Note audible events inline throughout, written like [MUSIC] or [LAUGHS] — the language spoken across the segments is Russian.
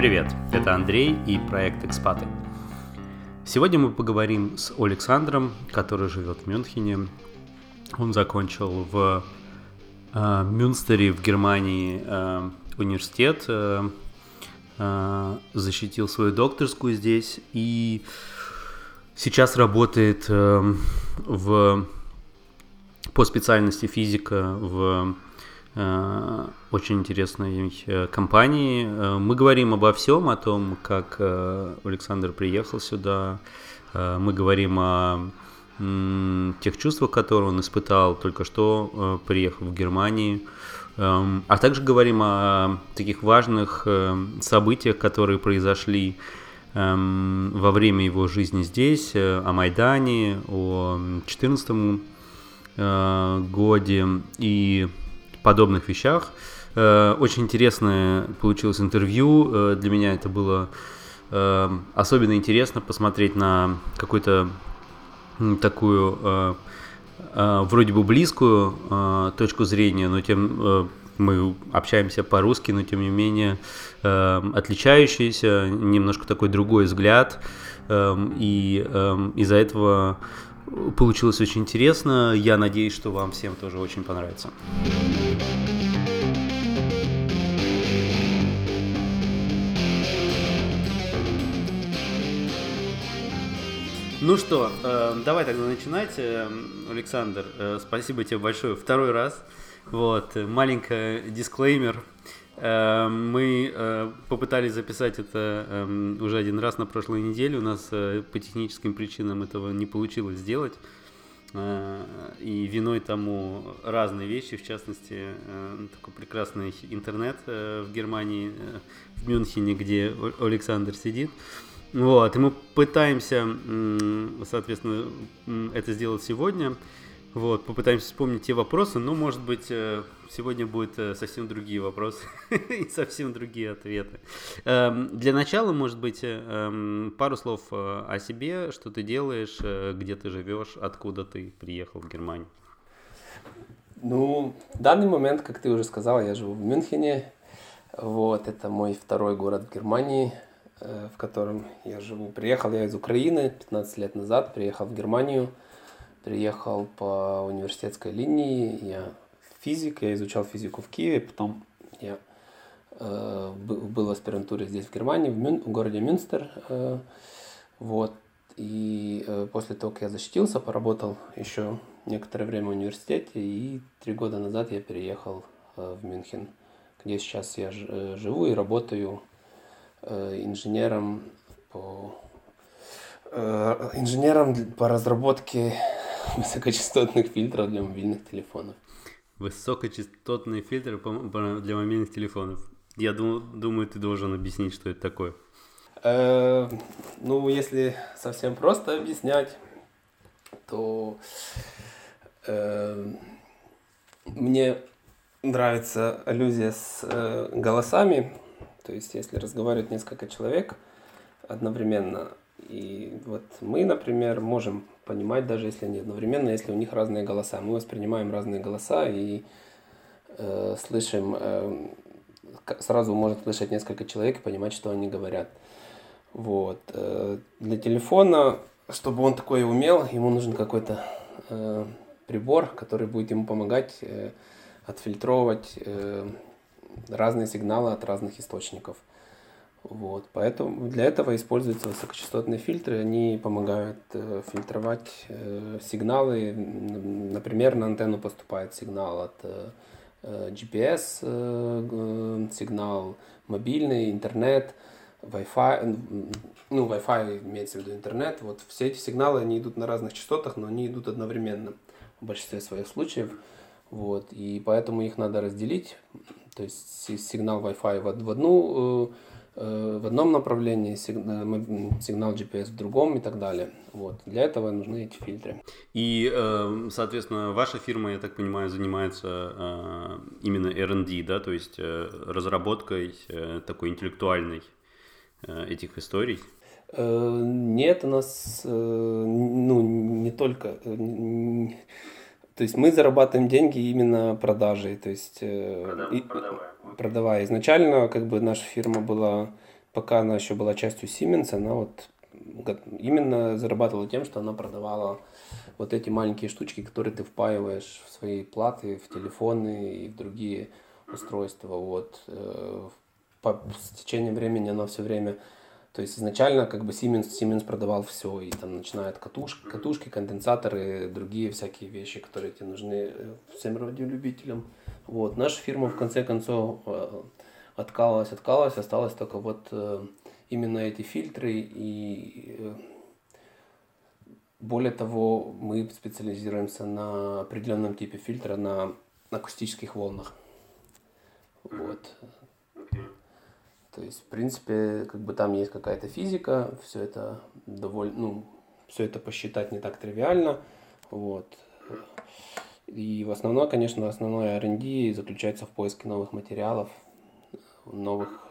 Привет, это Андрей и проект «Экспаты». Сегодня мы поговорим с Александром, который живет в Мюнхене. Он закончил в э, Мюнстере в Германии э, университет, э, э, защитил свою докторскую здесь и сейчас работает э, в, по специальности физика в очень интересной э, компании. Э, мы говорим обо всем, о том, как Александр приехал сюда. Мы говорим о тех чувствах, которые он испытал только что, приехав в Германию. Эм, а также говорим о таких важных событиях, которые произошли эм, во время его жизни здесь, о Майдане, о 2014 годе и подобных вещах. Э, очень интересное получилось интервью. Э, для меня это было э, особенно интересно посмотреть на какую-то такую вроде бы близкую точку зрения, но тем мы общаемся по-русски, но тем не менее отличающийся, немножко такой другой взгляд. И из-за этого Получилось очень интересно. Я надеюсь, что вам всем тоже очень понравится. Ну что, э, давай тогда начинать, э, Александр. Э, спасибо тебе большое второй раз. Вот, маленький дисклеймер. Э, мы э, попытались записать это эм, уже один раз на прошлой неделе. У нас э, по техническим причинам этого не получилось сделать. И виной тому разные вещи, в частности, такой прекрасный интернет в Германии, в Мюнхене, где Александр сидит. Вот, и мы пытаемся, соответственно, это сделать сегодня. Вот, попытаемся вспомнить те вопросы, но, может быть, э, сегодня будут э, совсем другие вопросы [LAUGHS] и совсем другие ответы. Эм, для начала, может быть, э, эм, пару слов о себе, что ты делаешь, где ты живешь, откуда ты приехал в Германию. Ну, в данный момент, как ты уже сказал, я живу в Мюнхене. Вот, это мой второй город в Германии, в котором я живу. Приехал я из Украины 15 лет назад, приехал в Германию – приехал по университетской линии, я физик, я изучал физику в Киеве, потом я э, был в аспирантуре здесь, в Германии, в, Мюн, в городе Мюнстер. Э, вот. И э, после того, как я защитился, поработал еще некоторое время в университете, и три года назад я переехал э, в Мюнхен, где сейчас я ж, э, живу и работаю э, инженером по э, инженером по разработке [LAUGHS] высокочастотных фильтров для мобильных телефонов. Высокочастотные фильтры для мобильных телефонов. Я думаю, ты должен объяснить, что это такое. Э, ну, если совсем просто объяснять, то э, мне нравится аллюзия с э, голосами. То есть, если разговаривает несколько человек одновременно, и вот мы, например, можем понимать, даже если они одновременно, если у них разные голоса. Мы воспринимаем разные голоса и э, слышим, э, сразу можно слышать несколько человек и понимать, что они говорят. Вот. Э, для телефона, чтобы он такое умел, ему нужен какой-то э, прибор, который будет ему помогать э, отфильтровать э, разные сигналы от разных источников. Вот, поэтому для этого используются высокочастотные фильтры. Они помогают э, фильтровать э, сигналы. Например, на антенну поступает сигнал от э, GPS, э, сигнал мобильный, интернет, Wi-Fi. Ну, Wi-Fi имеется в виду интернет. Вот все эти сигналы, они идут на разных частотах, но они идут одновременно в большинстве своих случаев. Вот, и поэтому их надо разделить. То есть сигнал Wi-Fi в одну э, Э, в одном направлении, э, сигнал GPS в другом и так далее. Вот. Для этого нужны эти фильтры. И, э, соответственно, ваша фирма, я так понимаю, занимается именно R&D, да, то есть разработкой такой интеллектуальной этих историй? Нет, у нас ну, не только... То есть мы зарабатываем деньги именно продажей, то есть Продав, продавая. продавая. Изначально как бы наша фирма была пока она еще была частью Siemens, она вот именно зарабатывала тем, что она продавала вот эти маленькие штучки, которые ты впаиваешь в свои платы, в телефоны и в другие устройства. Вот. Э, по, с течением времени она все время то есть изначально как бы Siemens, Siemens продавал все, и там начиная от катушки, катушки, конденсаторы, другие всякие вещи, которые тебе нужны э, всем радиолюбителям. Вот. Наша фирма в конце концов э, откалывалась, откалывалась, осталось только вот э, именно эти фильтры и более того, мы специализируемся на определенном типе фильтра на акустических волнах. Вот. То есть, в принципе, как бы там есть какая-то физика, все это довольно, ну, все это посчитать не так тривиально, вот. И в основном, конечно, основное R&D заключается в поиске новых материалов, новых,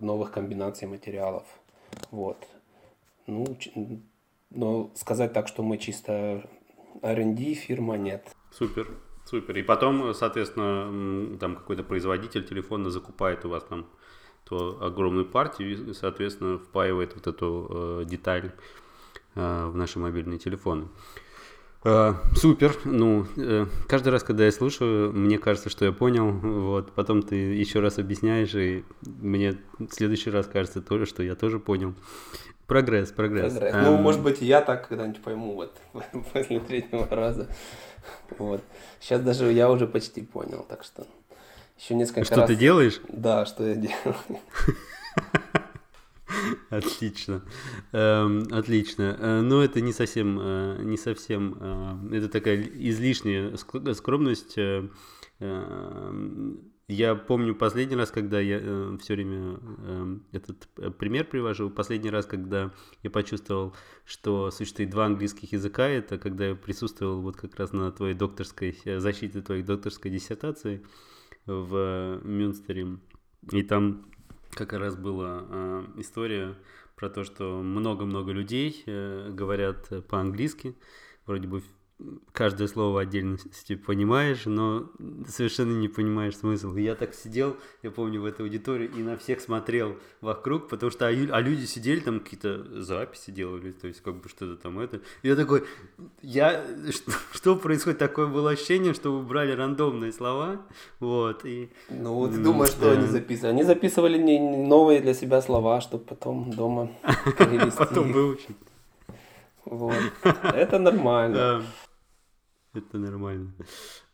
новых комбинаций материалов, вот. Ну, но сказать так, что мы чисто R&D фирма, нет. Супер, супер. И потом, соответственно, там какой-то производитель телефона закупает у вас там то огромную партию и, соответственно, впаивает вот эту э, деталь э, в наши мобильные телефоны. Э, супер. Ну, э, каждый раз, когда я слушаю, мне кажется, что я понял. Вот, потом ты еще раз объясняешь, и мне в следующий раз кажется тоже, что я тоже понял. Прогресс, прогресс. прогресс. Um... Ну, может быть, и я так когда-нибудь пойму, вот, [LAUGHS] после третьего раза. Вот. Сейчас даже я уже почти понял, так что еще несколько что раз... Что ты делаешь? Да, что я делаю. [LAUGHS] Отлично, эм, отлично. Э, но это не совсем, э, не совсем, э, это такая излишняя скромность. Я помню последний раз, когда я все время э, этот пример привожу. Последний раз, когда я почувствовал, что существует два английских языка, это когда я присутствовал вот как раз на твоей докторской защите твоей докторской диссертации в Мюнстере. И там как раз была э, история про то, что много-много людей э, говорят по-английски, вроде бы каждое слово отдельности понимаешь, но совершенно не понимаешь смысл. я так сидел, я помню, в этой аудитории и на всех смотрел вокруг, потому что а, а люди сидели там какие-то записи делали, то есть как бы что-то там это. И я такой, я, что, что происходит? Такое было ощущение, что вы брали рандомные слова, вот, и... Ну, ты думаешь, что они записывали? Они записывали не новые для себя слова, чтобы потом дома [LAUGHS] перевести. Потом выучить. Вот. Это нормально. Это нормально.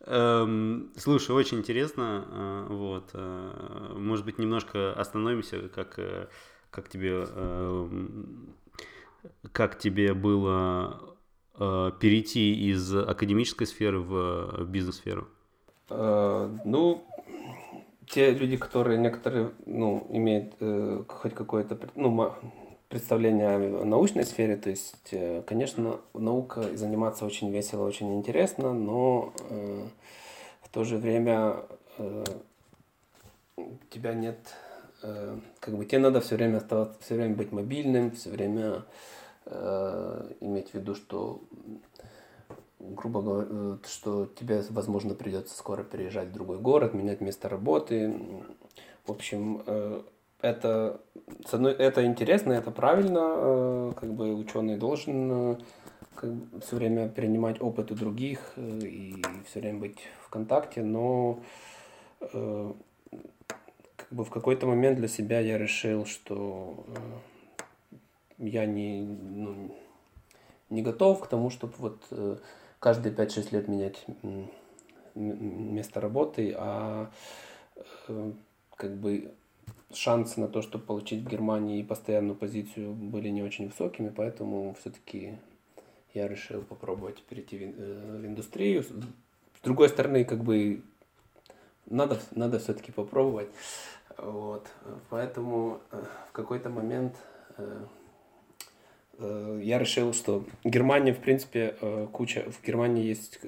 Эм, слушай, очень интересно. Э, вот. Э, может быть, немножко остановимся, как, э, как тебе эм, как тебе было перейти из академической сферы в бизнес-сферу? Ну, те люди, которые некоторые, ну, имеют хоть какое-то, ну, представление о научной сфере. То есть, э, конечно, наука заниматься очень весело, очень интересно, но э, в то же время э, тебя нет, э, как бы тебе надо все время оставаться, все время быть мобильным, все время э, иметь в виду, что грубо говоря, что тебе, возможно, придется скоро переезжать в другой город, менять место работы. В общем, э, это, с одной, это интересно, это правильно, э, как бы ученый должен э, как бы, все время перенимать опыт у других э, и все время быть в контакте, но как бы в какой-то момент для себя я решил, что я не, ну, не готов к тому, чтобы вот каждые 5-6 лет менять место работы, а как бы шансы на то, чтобы получить в Германии постоянную позицию, были не очень высокими, поэтому все-таки я решил попробовать перейти в, э, индустрию. С другой стороны, как бы надо, надо все-таки попробовать. Вот. Поэтому э, в какой-то момент э, я решил, что Германия, в принципе, куча, в Германии есть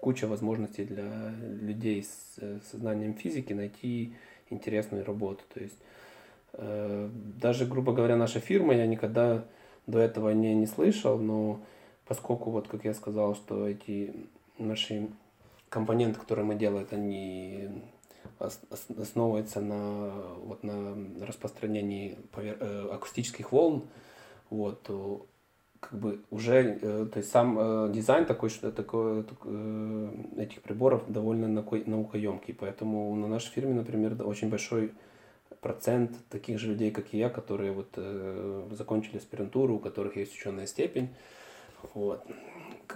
куча возможностей для людей с сознанием физики найти интересную работу. То есть э, даже, грубо говоря, наша фирма, я никогда до этого не, не слышал, но поскольку, вот как я сказал, что эти наши компоненты, которые мы делаем, они основывается на, вот, на распространении повер... Э, акустических волн, вот, как бы уже, э, то есть сам э, дизайн такой, что такое, этих приборов довольно наукоемкий, поэтому на нашей фирме, например, очень большой процент таких же людей, как и я, которые вот закончили аспирантуру, у которых есть ученая степень, вот.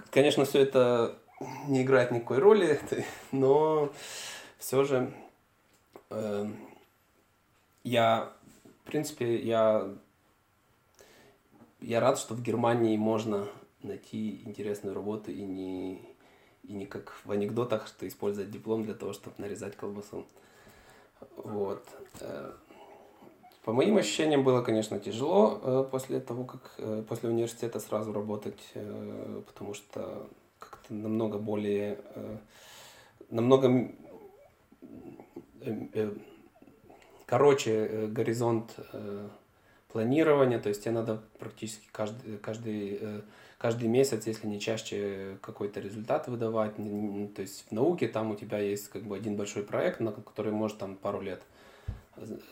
Конечно, все это не играет никакой роли, [LAUGHS] но все же э, я, в принципе, я, я рад, что в Германии можно найти интересную работу и не, и не как в анекдотах, что использовать диплом для того, чтобы нарезать колбасу. Вот. Э, по моим ощущениям было, конечно, тяжело э, после того, как э, после университета сразу работать, потому что как-то намного более, намного короче горизонт планирования, то есть тебе надо практически каждый, каждый, каждый месяц, если не чаще, какой-то результат выдавать. То есть в науке там у тебя есть как бы один большой проект, на который может там пару лет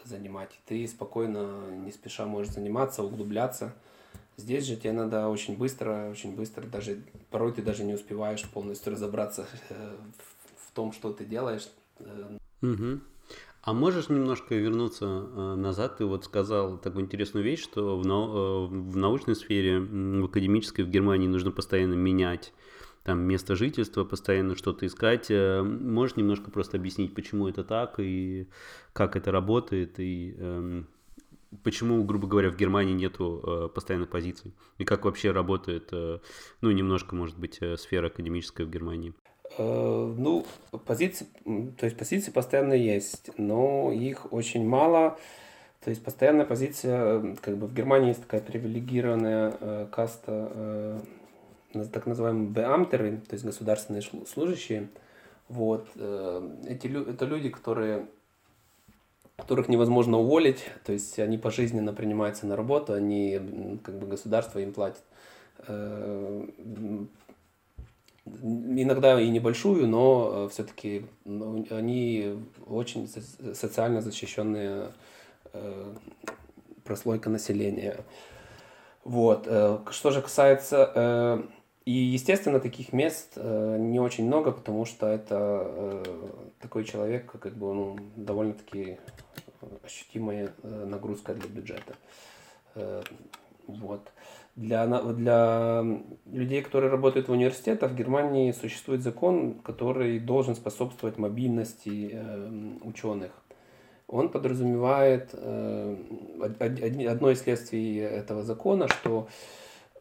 занимать. Ты спокойно, не спеша можешь заниматься, углубляться. Здесь же тебе надо очень быстро, очень быстро, даже порой ты даже не успеваешь полностью разобраться в том, что ты делаешь. Угу. А можешь немножко вернуться э, назад? Ты вот сказал такую интересную вещь, что в, нау- э, в научной сфере, в академической в Германии нужно постоянно менять там место жительства, постоянно что-то искать. Э, можешь немножко просто объяснить, почему это так и как это работает и э, почему, грубо говоря, в Германии нету э, постоянных позиций и как вообще работает, э, ну немножко, может быть, э, сфера академическая в Германии? Э, ну, позиции, то есть позиции постоянно есть, но их очень мало. То есть постоянная позиция, как бы в Германии есть такая привилегированная э, каста, э, так называемые беамтеры, то есть государственные служащие. Вот. Э, эти, это люди, которые которых невозможно уволить, то есть они пожизненно принимаются на работу, они, как бы государство им платит э, иногда и небольшую, но э, все-таки ну, они очень социально защищенные э, прослойка населения. Вот. Э, что же касается... И, естественно, таких мест не очень много, потому что это такой человек, как бы, ну, довольно-таки ощутимая нагрузка для бюджета. Вот. Для, для людей, которые работают в университетах, в Германии существует закон, который должен способствовать мобильности э, ученых. Он подразумевает э, одно из следствий этого закона, что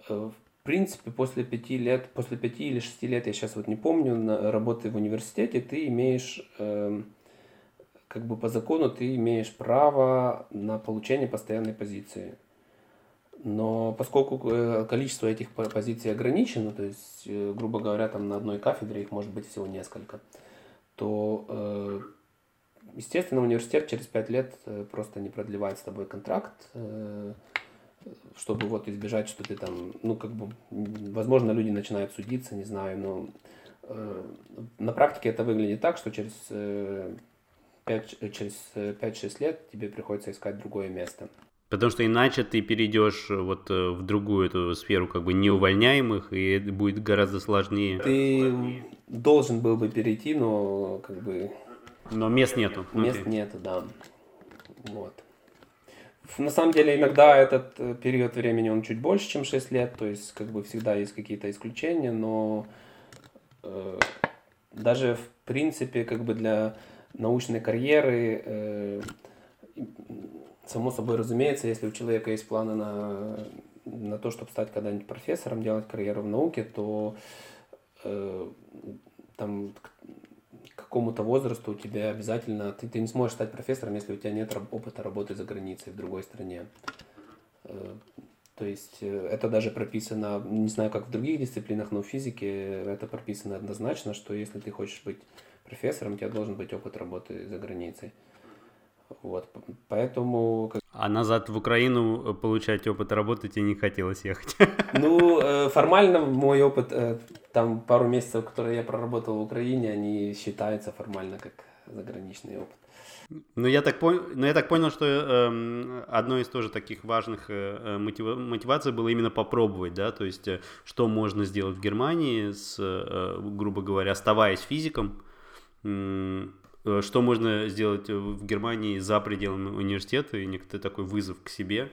э, в принципе после пяти лет, после пяти или шести лет, я сейчас вот не помню, на работы в университете, ты имеешь э, как бы по закону ты имеешь право на получение постоянной позиции. Но поскольку э, количество этих позиций ограничено, то есть, э, грубо говоря, там на одной кафедре их может быть всего несколько, то, э, естественно, университет через пять лет просто не продлевает с тобой контракт, чтобы вот избежать, что ты там, ну, как бы, возможно, люди начинают судиться, не знаю, но на практике это выглядит так, что через 5, через 5-6 лет тебе приходится искать другое место. Потому что иначе ты перейдешь э, вот э, в другую эту сферу как бы неувольняемых, и это будет гораздо сложнее. Ты должен был бы перейти, но как бы... Но мест нету. Мест okay. нету, да. Вот. На самом деле иногда этот э, период времени он чуть больше, чем 6 лет, то есть как бы всегда есть какие-то исключения, но э, даже в принципе как бы для научной карьеры э, Само собой разумеется, если у человека есть планы на, на то, чтобы стать когда-нибудь профессором, делать карьеру в науке, то э, там к какому-то возрасту у тебя обязательно, ты, ты не сможешь стать профессором, если у тебя нет опыта работы за границей в другой стране. Э, то есть э, это даже прописано, не знаю, как в других дисциплинах, но в физике это прописано однозначно, что если ты хочешь быть профессором, у тебя должен быть опыт работы за границей. Вот, поэтому... А назад в Украину получать опыт работы тебе не хотелось ехать? [LAUGHS] Ну, э, формально мой опыт, э, там пару месяцев, которые я проработал в Украине, они считаются формально как заграничный опыт. Ну, я так, пон... ну, я так понял, что э, одной из тоже таких важных э, мотива... мотиваций было именно попробовать, да, то есть э, что можно сделать в Германии, с, э, грубо говоря, оставаясь физиком, э, что можно сделать в Германии за пределами университета, и некоторый такой вызов к себе,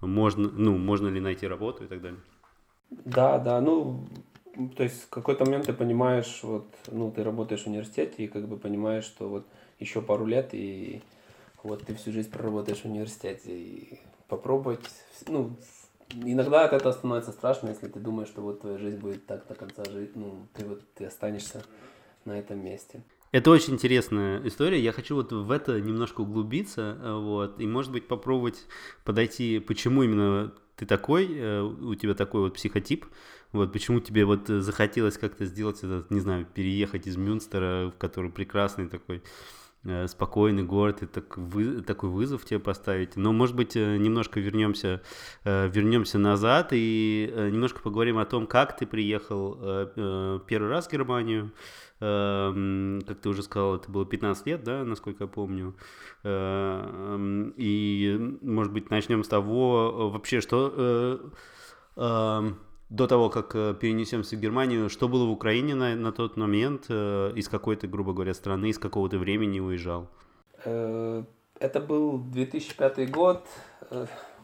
можно, ну, можно ли найти работу и так далее. Да, да, ну, то есть в какой-то момент ты понимаешь, вот, ну, ты работаешь в университете и как бы понимаешь, что вот еще пару лет, и вот ты всю жизнь проработаешь в университете, и попробовать, ну, иногда от этого становится страшно, если ты думаешь, что вот твоя жизнь будет так до конца жить, ну, ты вот, ты останешься на этом месте. Это очень интересная история. Я хочу вот в это немножко углубиться, вот, и, может быть, попробовать подойти, почему именно ты такой, э, у тебя такой вот психотип, вот почему тебе вот захотелось как-то сделать этот, не знаю, переехать из Мюнстера, в который прекрасный такой Э, спокойный город и так вы, такой вызов тебе поставить. Но, может быть, э, немножко вернемся, э, вернемся назад и немножко поговорим о том, как ты приехал первый раз в Германию. Эм, как ты уже сказал, это было 15 лет, да, насколько я помню. Эм, и, может быть, начнем с того, вообще, что эм, до того, как э, перенесемся в Германию, что было в Украине на, на тот момент, э, из какой-то, грубо говоря, страны, из какого-то времени уезжал? Э, это был 2005 год.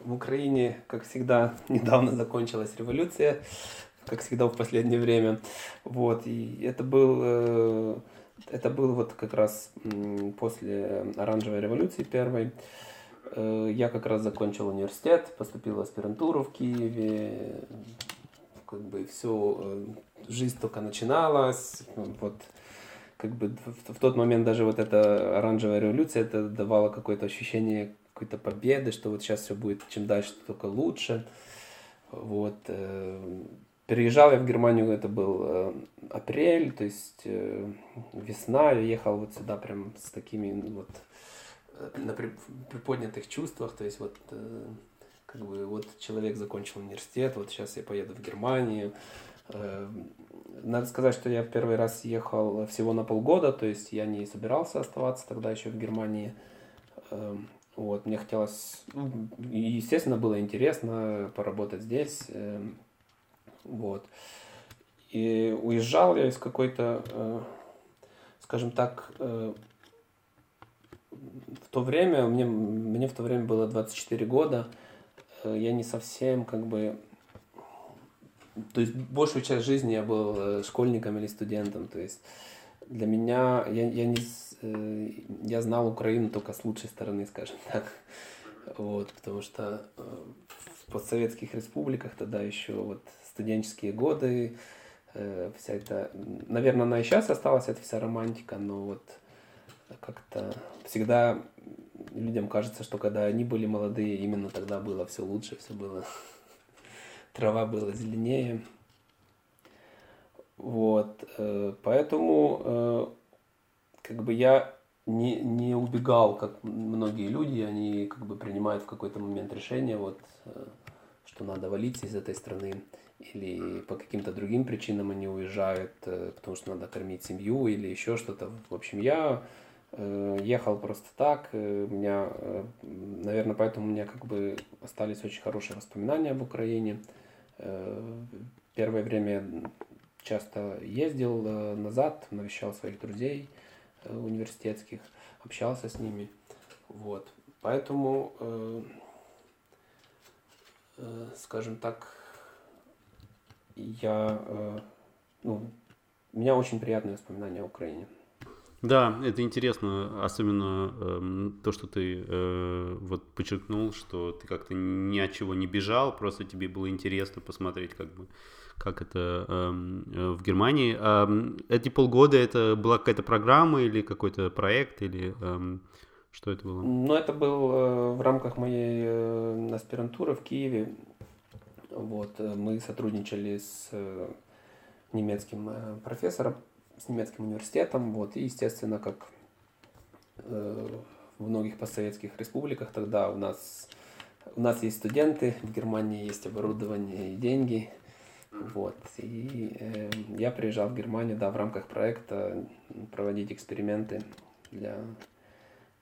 В Украине, как всегда, [LAUGHS] недавно закончилась революция, как всегда в последнее время. Вот, и это был, это был вот как раз после оранжевой революции первой. Я как раз закончил университет, поступил в аспирантуру в Киеве, как бы все, э, жизнь только начиналась, вот как бы в тот момент даже вот эта оранжевая революция, это давало какое-то ощущение какой-то победы, что вот сейчас все будет чем дальше, только лучше. Вот. Э, переезжал я в Германию, это был э, апрель, то есть весна, я ехал вот сюда прям с такими вот на приподнятых чувствах, то есть вот как бы вот человек закончил университет, вот сейчас я поеду в Германию. Э, надо сказать, что я в первый раз ехал всего на полгода, то есть я не собирался оставаться тогда еще в Германии. Э, вот, мне хотелось, ну, естественно, было интересно поработать здесь. Э, вот. И уезжал я из какой-то, скажем так, в то время, мне, мне в то время было 24 года, Э, я не совсем как бы... То есть большую часть жизни я был э, школьником или студентом. То есть для меня я, я, не, э, я знал Украину только с лучшей стороны, [LAUGHS] скажем так. Вот, потому что в постсоветских республиках тогда еще вот студенческие годы, вся эта, наверное, она и сейчас осталась, эта вся романтика, но вот как-то всегда людям кажется, что когда они были молодые, именно тогда было все лучше, все было, [LAUGHS] трава была зеленее. Вот, э, поэтому э, как бы я не, не убегал, как многие люди, они как бы принимают в какой-то момент решение, вот, э, что надо валить из этой страны, или по каким-то другим причинам они уезжают, потому что надо кормить семью или еще что-то. В общем, я Э, ехал просто так. Э, у меня, э, наверное, поэтому у меня как бы остались очень хорошие воспоминания об Украине. Первое время часто ездил назад, навещал своих друзей университетских, общался с ними. Вот. Поэтому, скажем так, я, ну, у меня очень приятные воспоминания о Украине. Да, это интересно, особенно э, то, что ты э, вот подчеркнул, что ты как-то ни от чего не бежал, просто тебе было интересно посмотреть, как бы, как это э, в Германии. Э, эти полгода это была какая-то программа или какой-то проект или э, что это было? Ну, это был э, в рамках моей э, аспирантуры в Киеве. Вот, э, мы сотрудничали с э, немецким э, профессором с немецким университетом, вот, и, естественно, как в многих постсоветских республиках тогда у нас, у нас есть студенты, в Германии есть оборудование и деньги, вот, и э, я приезжал в Германию, да, в рамках проекта проводить эксперименты для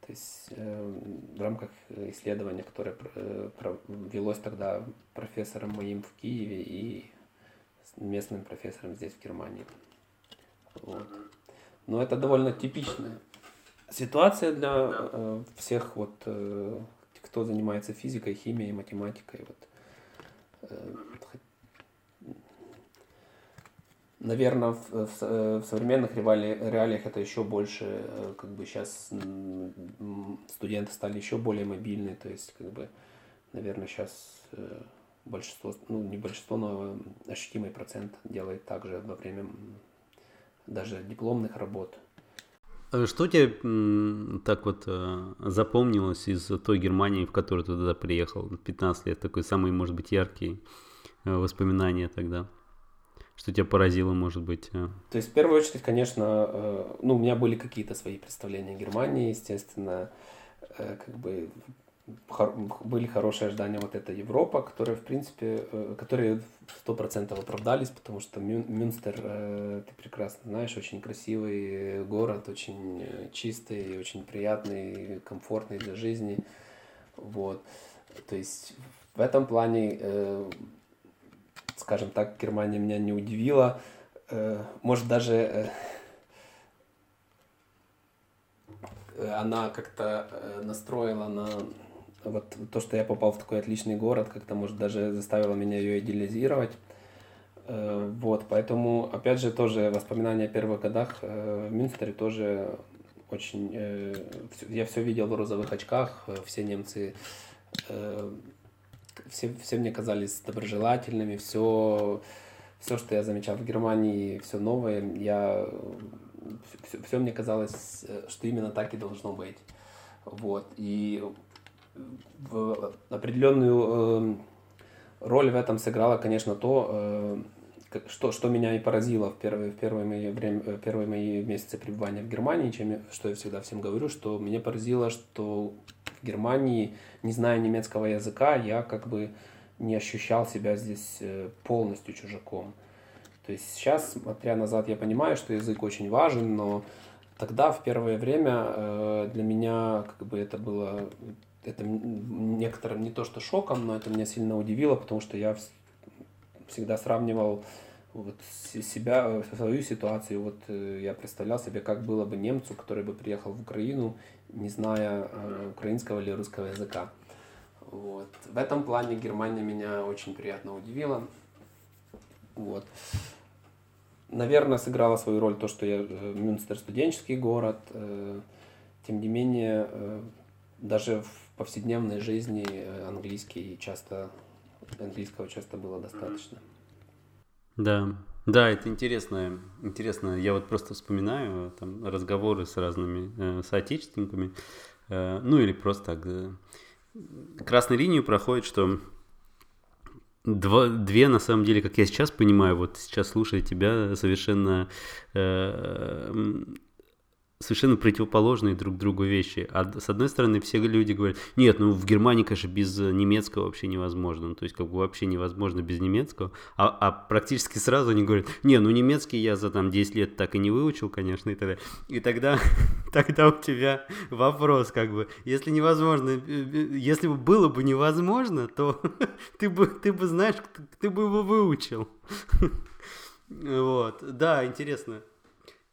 то есть э, в рамках исследования, которое э, велось тогда профессором моим в Киеве и местным профессором здесь в Германии. Вот. Но это довольно типичная ситуация для э, всех вот э, кто занимается физикой, химией, математикой. Вот. Э, Наверное, в, в, э, в современных реалиях это еще больше, э, как бы сейчас студенты стали еще более мобильны, то есть, как бы, наверное, сейчас большинство, ну, не большинство, но ощутимый процент делает также во время даже дипломных работ. А что тебе так вот запомнилось из той Германии, в которую ты туда приехал, 15 лет, такой самый, может быть, яркий воспоминания тогда? Что тебя поразило, может быть? А? То есть, в первую очередь, конечно, э, ну, у меня были какие-то свои представления о Германии, естественно, э, как бы были хорошие ожидания вот эта Европа, которая, в принципе, э, которые сто процентов оправдались, потому что Мюнстер, ты прекрасно знаешь, очень красивый город, очень чистый, очень приятный, комфортный для жизни. Вот. То есть в этом плане скажем так, Германия меня не удивила. Э, может, даже э, она как-то э, настроила на вот то, что я попал в такой отличный город, как-то, может, даже заставила меня ее идеализировать. Вот, поэтому, опять же, тоже воспоминания о первых годах в Мюнстере тоже очень... Я все видел в розовых очках, все немцы все, все мне казались доброжелательными, все, все, что я замечал в Германии, все новое, я, все, все мне казалось, что именно так и должно быть. Вот. И в определенную э, роль в этом сыграло, конечно, то, э, что, что меня и поразило в первые, в первые, мои, время, первые мои месяцы пребывания в Германии, чем, что я всегда всем говорю, что меня поразило, что Германии, не зная немецкого языка, я как бы не ощущал себя здесь э, полностью чужаком. То есть сейчас, смотря назад, я понимаю, что язык очень важен, но тогда, в первое время, э, для меня как бы это было это некоторым не то что шоком, но это меня сильно удивило, потому что я всегда сравнивал вот себя, э, свою ситуацию. Вот я представлял себе, как было бы немцу, который бы приехал в Украину не зная э, украинского или русского языка. Вот. В этом плане Германия меня очень приятно удивила. Вот. Наверное, сыграла свою роль то, что я э, Мюнстер студенческий город. Э, тем не менее, э, даже в повседневной жизни английский часто, английского часто было достаточно. Да, да, это интересно. Интересно. Я вот просто вспоминаю там разговоры с разными э, соотечественниками, э, ну или просто так. Э, красной линию проходит, что Два, две, на самом деле, как я сейчас понимаю, вот сейчас слушая тебя, совершенно э, совершенно противоположные друг другу вещи. А с одной стороны, все люди говорят, нет, ну в Германии, конечно, без немецкого вообще невозможно. Ну, то есть, как бы вообще невозможно без немецкого. А, а практически сразу они говорят, не, ну немецкий я за там 10 лет так и не выучил, конечно, и тогда. И тогда, [LAUGHS] тогда у тебя вопрос, как бы, если невозможно, э, э, если бы было бы невозможно, то [LAUGHS] ты бы, ты бы знаешь, ты бы его выучил. [LAUGHS] Вот, да, интересно.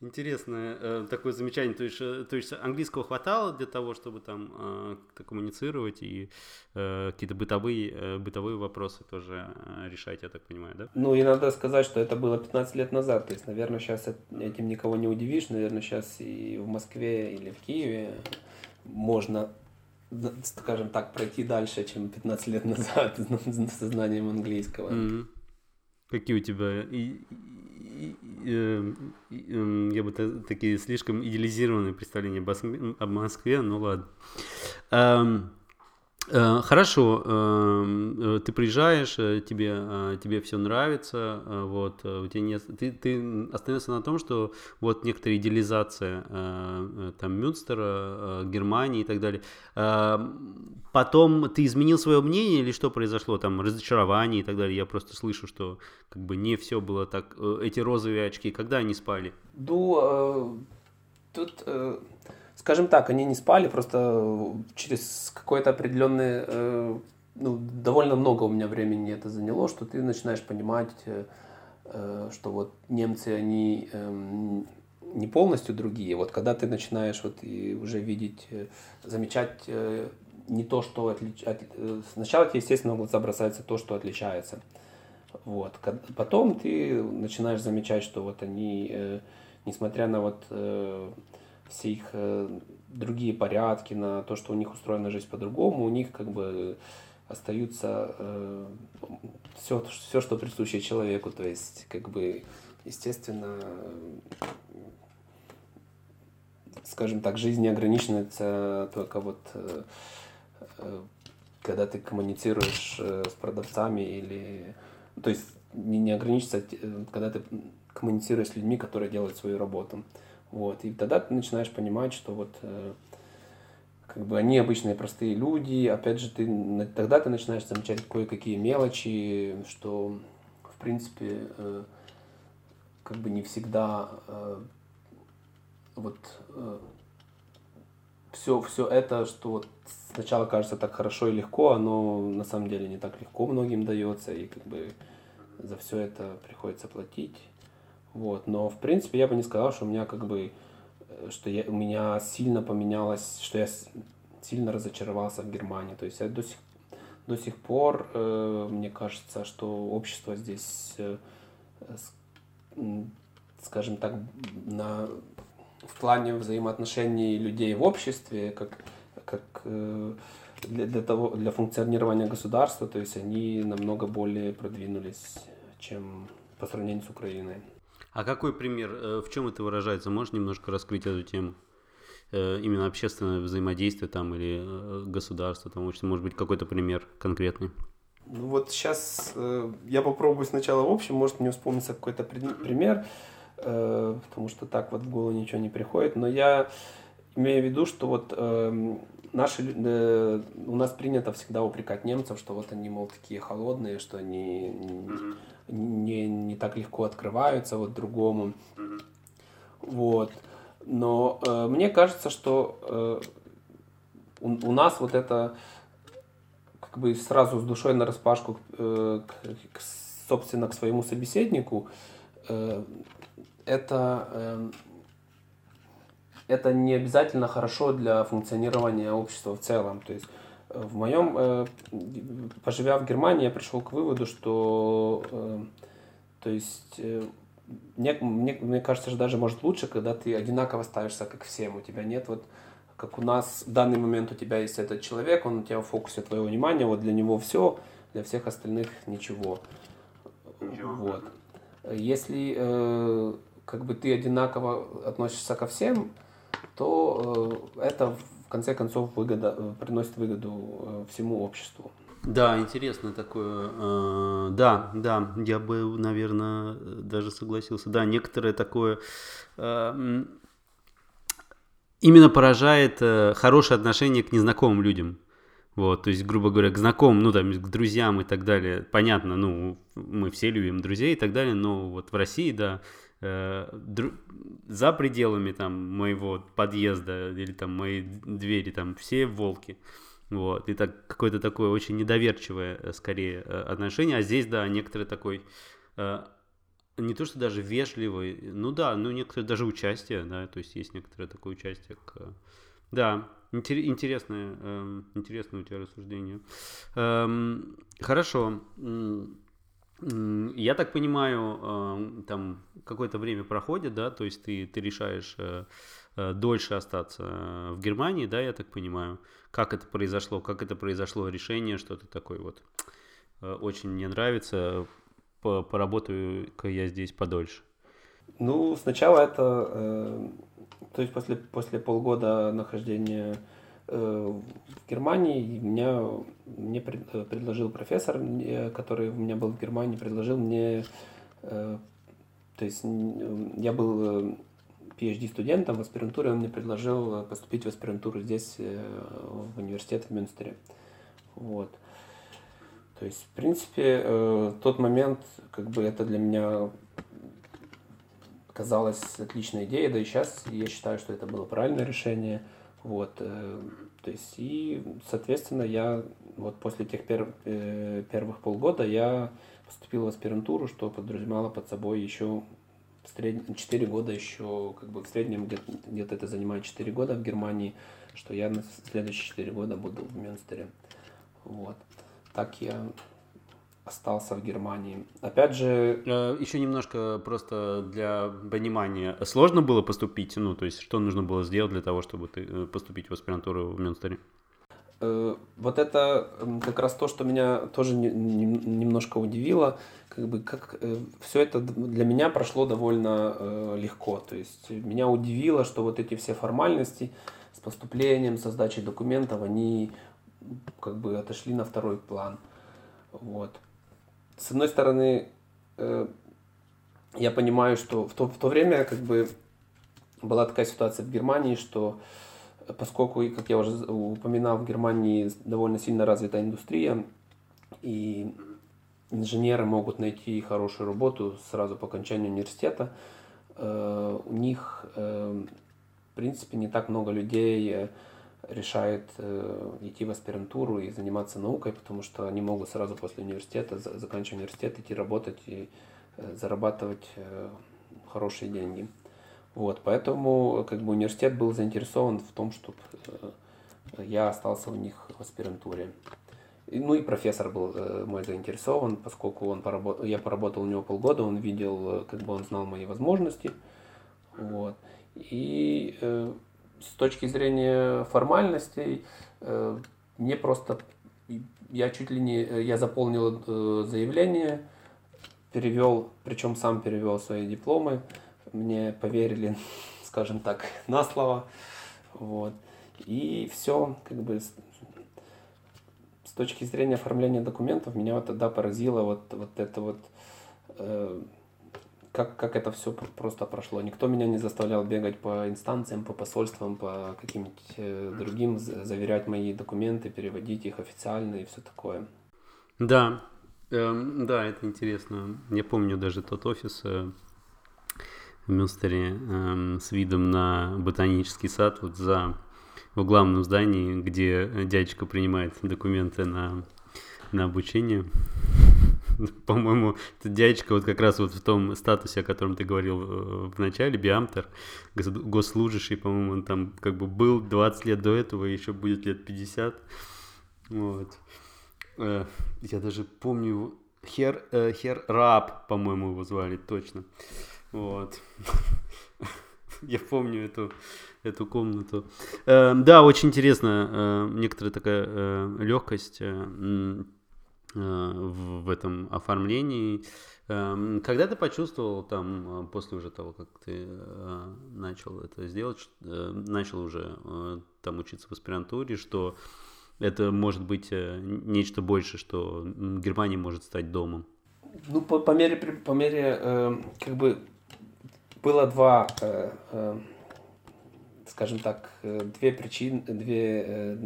Интересное э, такое замечание. То есть, э, то есть английского хватало для того, чтобы там э, коммуницировать и э, какие-то бытовые, э, бытовые вопросы тоже э, решать, я так понимаю, да? Ну и надо сказать, что это было 15 лет назад. То есть, наверное, сейчас этим никого не удивишь. Наверное, сейчас и в Москве или в Киеве можно скажем так, пройти дальше, чем 15 лет [LAUGHS] назад с знанием английского. Mm-hmm. Какие у тебя я бы такие слишком идеализированные представления об Москве, ну ладно. Эм, Э, хорошо, эм, э, ты приезжаешь, э, тебе, тебе все нравится, вот, у тебя нет, ты, ты остановился на том, что вот некоторая идеализация там Мюнстера, Германии и так далее. Потом ты изменил свое мнение или что произошло, там, разочарование и так далее? Я просто слышу, что как бы не все было так, эти розовые очки, когда они спали? Ну, тут скажем так, они не спали, просто через какое-то определенное, э, ну, довольно много у меня времени это заняло, что ты начинаешь понимать, э, э, что вот немцы, они э, не полностью другие. Вот когда ты начинаешь вот и уже видеть, э, замечать э, не то, что отличается. От... Сначала тебе, естественно, в глаза бросается то, что отличается. Вот. Потом ты начинаешь замечать, что вот они, э, несмотря на вот все их другие порядки, на то, что у них устроена жизнь по-другому, у них как бы остаются все, все, что присуще человеку. То есть, как бы, естественно, скажем так, жизнь не ограничивается только вот э, э, когда ты коммуницируешь э, с продавцами или... То есть не, не ограничится, когда ты коммуницируешь с людьми, которые делают свою работу. Вот. И тогда ты начинаешь понимать, что вот как бы они обычные простые люди. Опять же, ты, тогда ты начинаешь замечать кое-какие мелочи, что в принципе как бы не всегда вот э, все, все это, что вот сначала кажется так хорошо и легко, оно на самом деле не так легко многим дается, и как бы за все это приходится платить. Вот. Но в принципе я бы не сказал, что у меня как бы э, что я, у меня сильно поменялось, что я сильно разочаровался в Германии. То есть я до сих, до сих пор, э, мне кажется, что общество здесь, э, скажем так, на в плане взаимоотношений людей в обществе, как, как э, для, для, того, для функционирования государства, то есть они намного более продвинулись, чем по сравнению с Украиной. А какой пример, э, в чем это выражается? Можешь немножко раскрыть эту тему? Э, именно общественное взаимодействие там или государство, там, может быть, какой-то пример конкретный? Ну вот сейчас э, я попробую сначала в общем, может мне вспомнится какой-то пример. Э, потому что так вот в голову ничего не приходит. Но я имею в виду, что вот э, наши, э, у нас принято всегда упрекать немцев, что вот они, мол, такие холодные, что они не, не, не так легко открываются вот другому. Вот. Но э, мне кажется, что э, у, у нас вот это как бы сразу с душой на распашку, э, к, к, собственно, к своему собеседнику, э, это, эм, это не обязательно хорошо для функционирования общества в целом. То есть э, в моем, э, поживя в Германии, я пришел к выводу, что э, то есть мне, мне, мне кажется, что даже может лучше, когда ты одинаково ставишься как всем. У тебя нет вот как у нас в данный момент у тебя есть этот человек, он у тебя в фокусе твоего внимания, вот для него все, для всех остальных ничего. ничего. Вот. Если э, как бы ты одинаково относишься ко всем, то э, это в конце концов выгода, э, приносит выгоду э, всему обществу. Да, интересно такое. Да, да, я бы, наверное, даже согласился. Да, некоторое такое именно поражает хорошее отношение к незнакомым людям. Вот, то есть, грубо говоря, к знакомым, ну, там, к друзьям и так далее. Понятно, ну, мы все любим друзей и так далее, но вот в России, да. За пределами там моего подъезда или там моей двери, там все волки. Вот, и так какое-то такое очень недоверчивое, э, скорее, э, отношение. А здесь, да, некоторые такой, э, не то что даже вежливый, ну да, ну некоторые даже участие, да, то есть есть некоторое такое участие к... Да, интересное, э, интересное у тебя рассуждение. Э, хорошо. Я так понимаю, э, там какое-то время проходит, да, то есть ты, ты решаешь э, э, дольше остаться в Германии, да, я так понимаю. Как это произошло, как это произошло решение, что ты такой вот очень мне нравится, поработаю-ка я здесь подольше. Ну, сначала это, то есть после, после полгода нахождения в Германии меня, мне э, предложил профессор, который у меня был в Германии, предложил мне, э, то есть я был PhD студентом в аспирантуре, он мне предложил поступить в аспирантуру здесь, в университет в Мюнстере. Вот. То есть, в принципе, тот момент, как бы это для меня казалось отличной идеей, да и сейчас я считаю, что это было правильное решение – Вот, э, то есть, и, соответственно, я вот после тех пер, э, первых полгода я поступил в аспирантуру, что подразумевало под собой еще среднем 4 года еще, как бы в среднем где-то, где-то это занимает 4 года в Германии, что я на следующие 4 года буду в Мюнстере. Вот. Так я остался в Германии. Опять же... Э, Еще немножко просто для понимания. Сложно было поступить? Ну, то есть, что нужно было сделать для того, чтобы ты э, поступить в аспирантуру в Мюнстере? Э, вот это как раз то, что меня тоже немножко удивило. Как бы как все это для меня прошло довольно легко. То есть меня удивило, что вот эти все формальности с поступлением, со сдачей документов, они как бы отошли на второй план. Вот с одной стороны, э, я понимаю, что в то, в то время как бы была такая ситуация в Германии, что поскольку, как я уже упоминал, в Германии довольно сильно развита индустрия, и инженеры могут найти хорошую работу сразу по окончанию университета, э, у них, э, в принципе, не так много людей решает э, идти в аспирантуру и заниматься наукой, потому что они могут сразу после университета, заканчивая университет, идти работать и э, зарабатывать э, хорошие деньги. Вот, поэтому как бы университет был заинтересован в том, чтобы я остался у них в аспирантуре. Ну и профессор был мой заинтересован, поскольку он поработ... я поработал у него полгода, он видел, как бы он знал мои возможности. Вот. И с точки зрения формальностей, э, мне просто, я чуть ли не, я заполнил э, заявление, перевел, причем сам перевел свои дипломы, мне поверили, [LAUGHS] скажем так, [LAUGHS] на слово, вот, и все, как бы, с, точки зрения оформления документов, меня вот тогда поразило вот, вот это вот, э, как, как это все просто прошло. Никто меня не заставлял бегать по инстанциям, по посольствам, по каким-нибудь э, другим, заверять мои документы, переводить их официально и все такое. Да, эм, да, это интересно. Я помню даже тот офис э, в Мюнстере э, с видом на ботанический сад вот за в главном здании, где дядечка принимает документы на, на обучение. [LAUGHS] по-моему, этот дядечка вот как раз вот в том статусе, о котором ты говорил э, в начале, биамтер, госслужащий, по-моему, он там как бы был 20 лет до этого, еще будет лет 50. Вот. Э, я даже помню, Хер, э, Хер Раб, по-моему, его звали, точно. Вот. [LAUGHS] Я помню эту, эту комнату. Да, очень интересно. Некоторая такая легкость Э, в, в этом оформлении. Эм, когда ты почувствовал там, э, после уже того, как ты э, начал это сделать, начал уже там учиться в аспирантуре, что это может быть нечто больше, что Германия может стать домом? Ну, по, по мере, по мере э, как бы было два, э, э, скажем так, две причины, две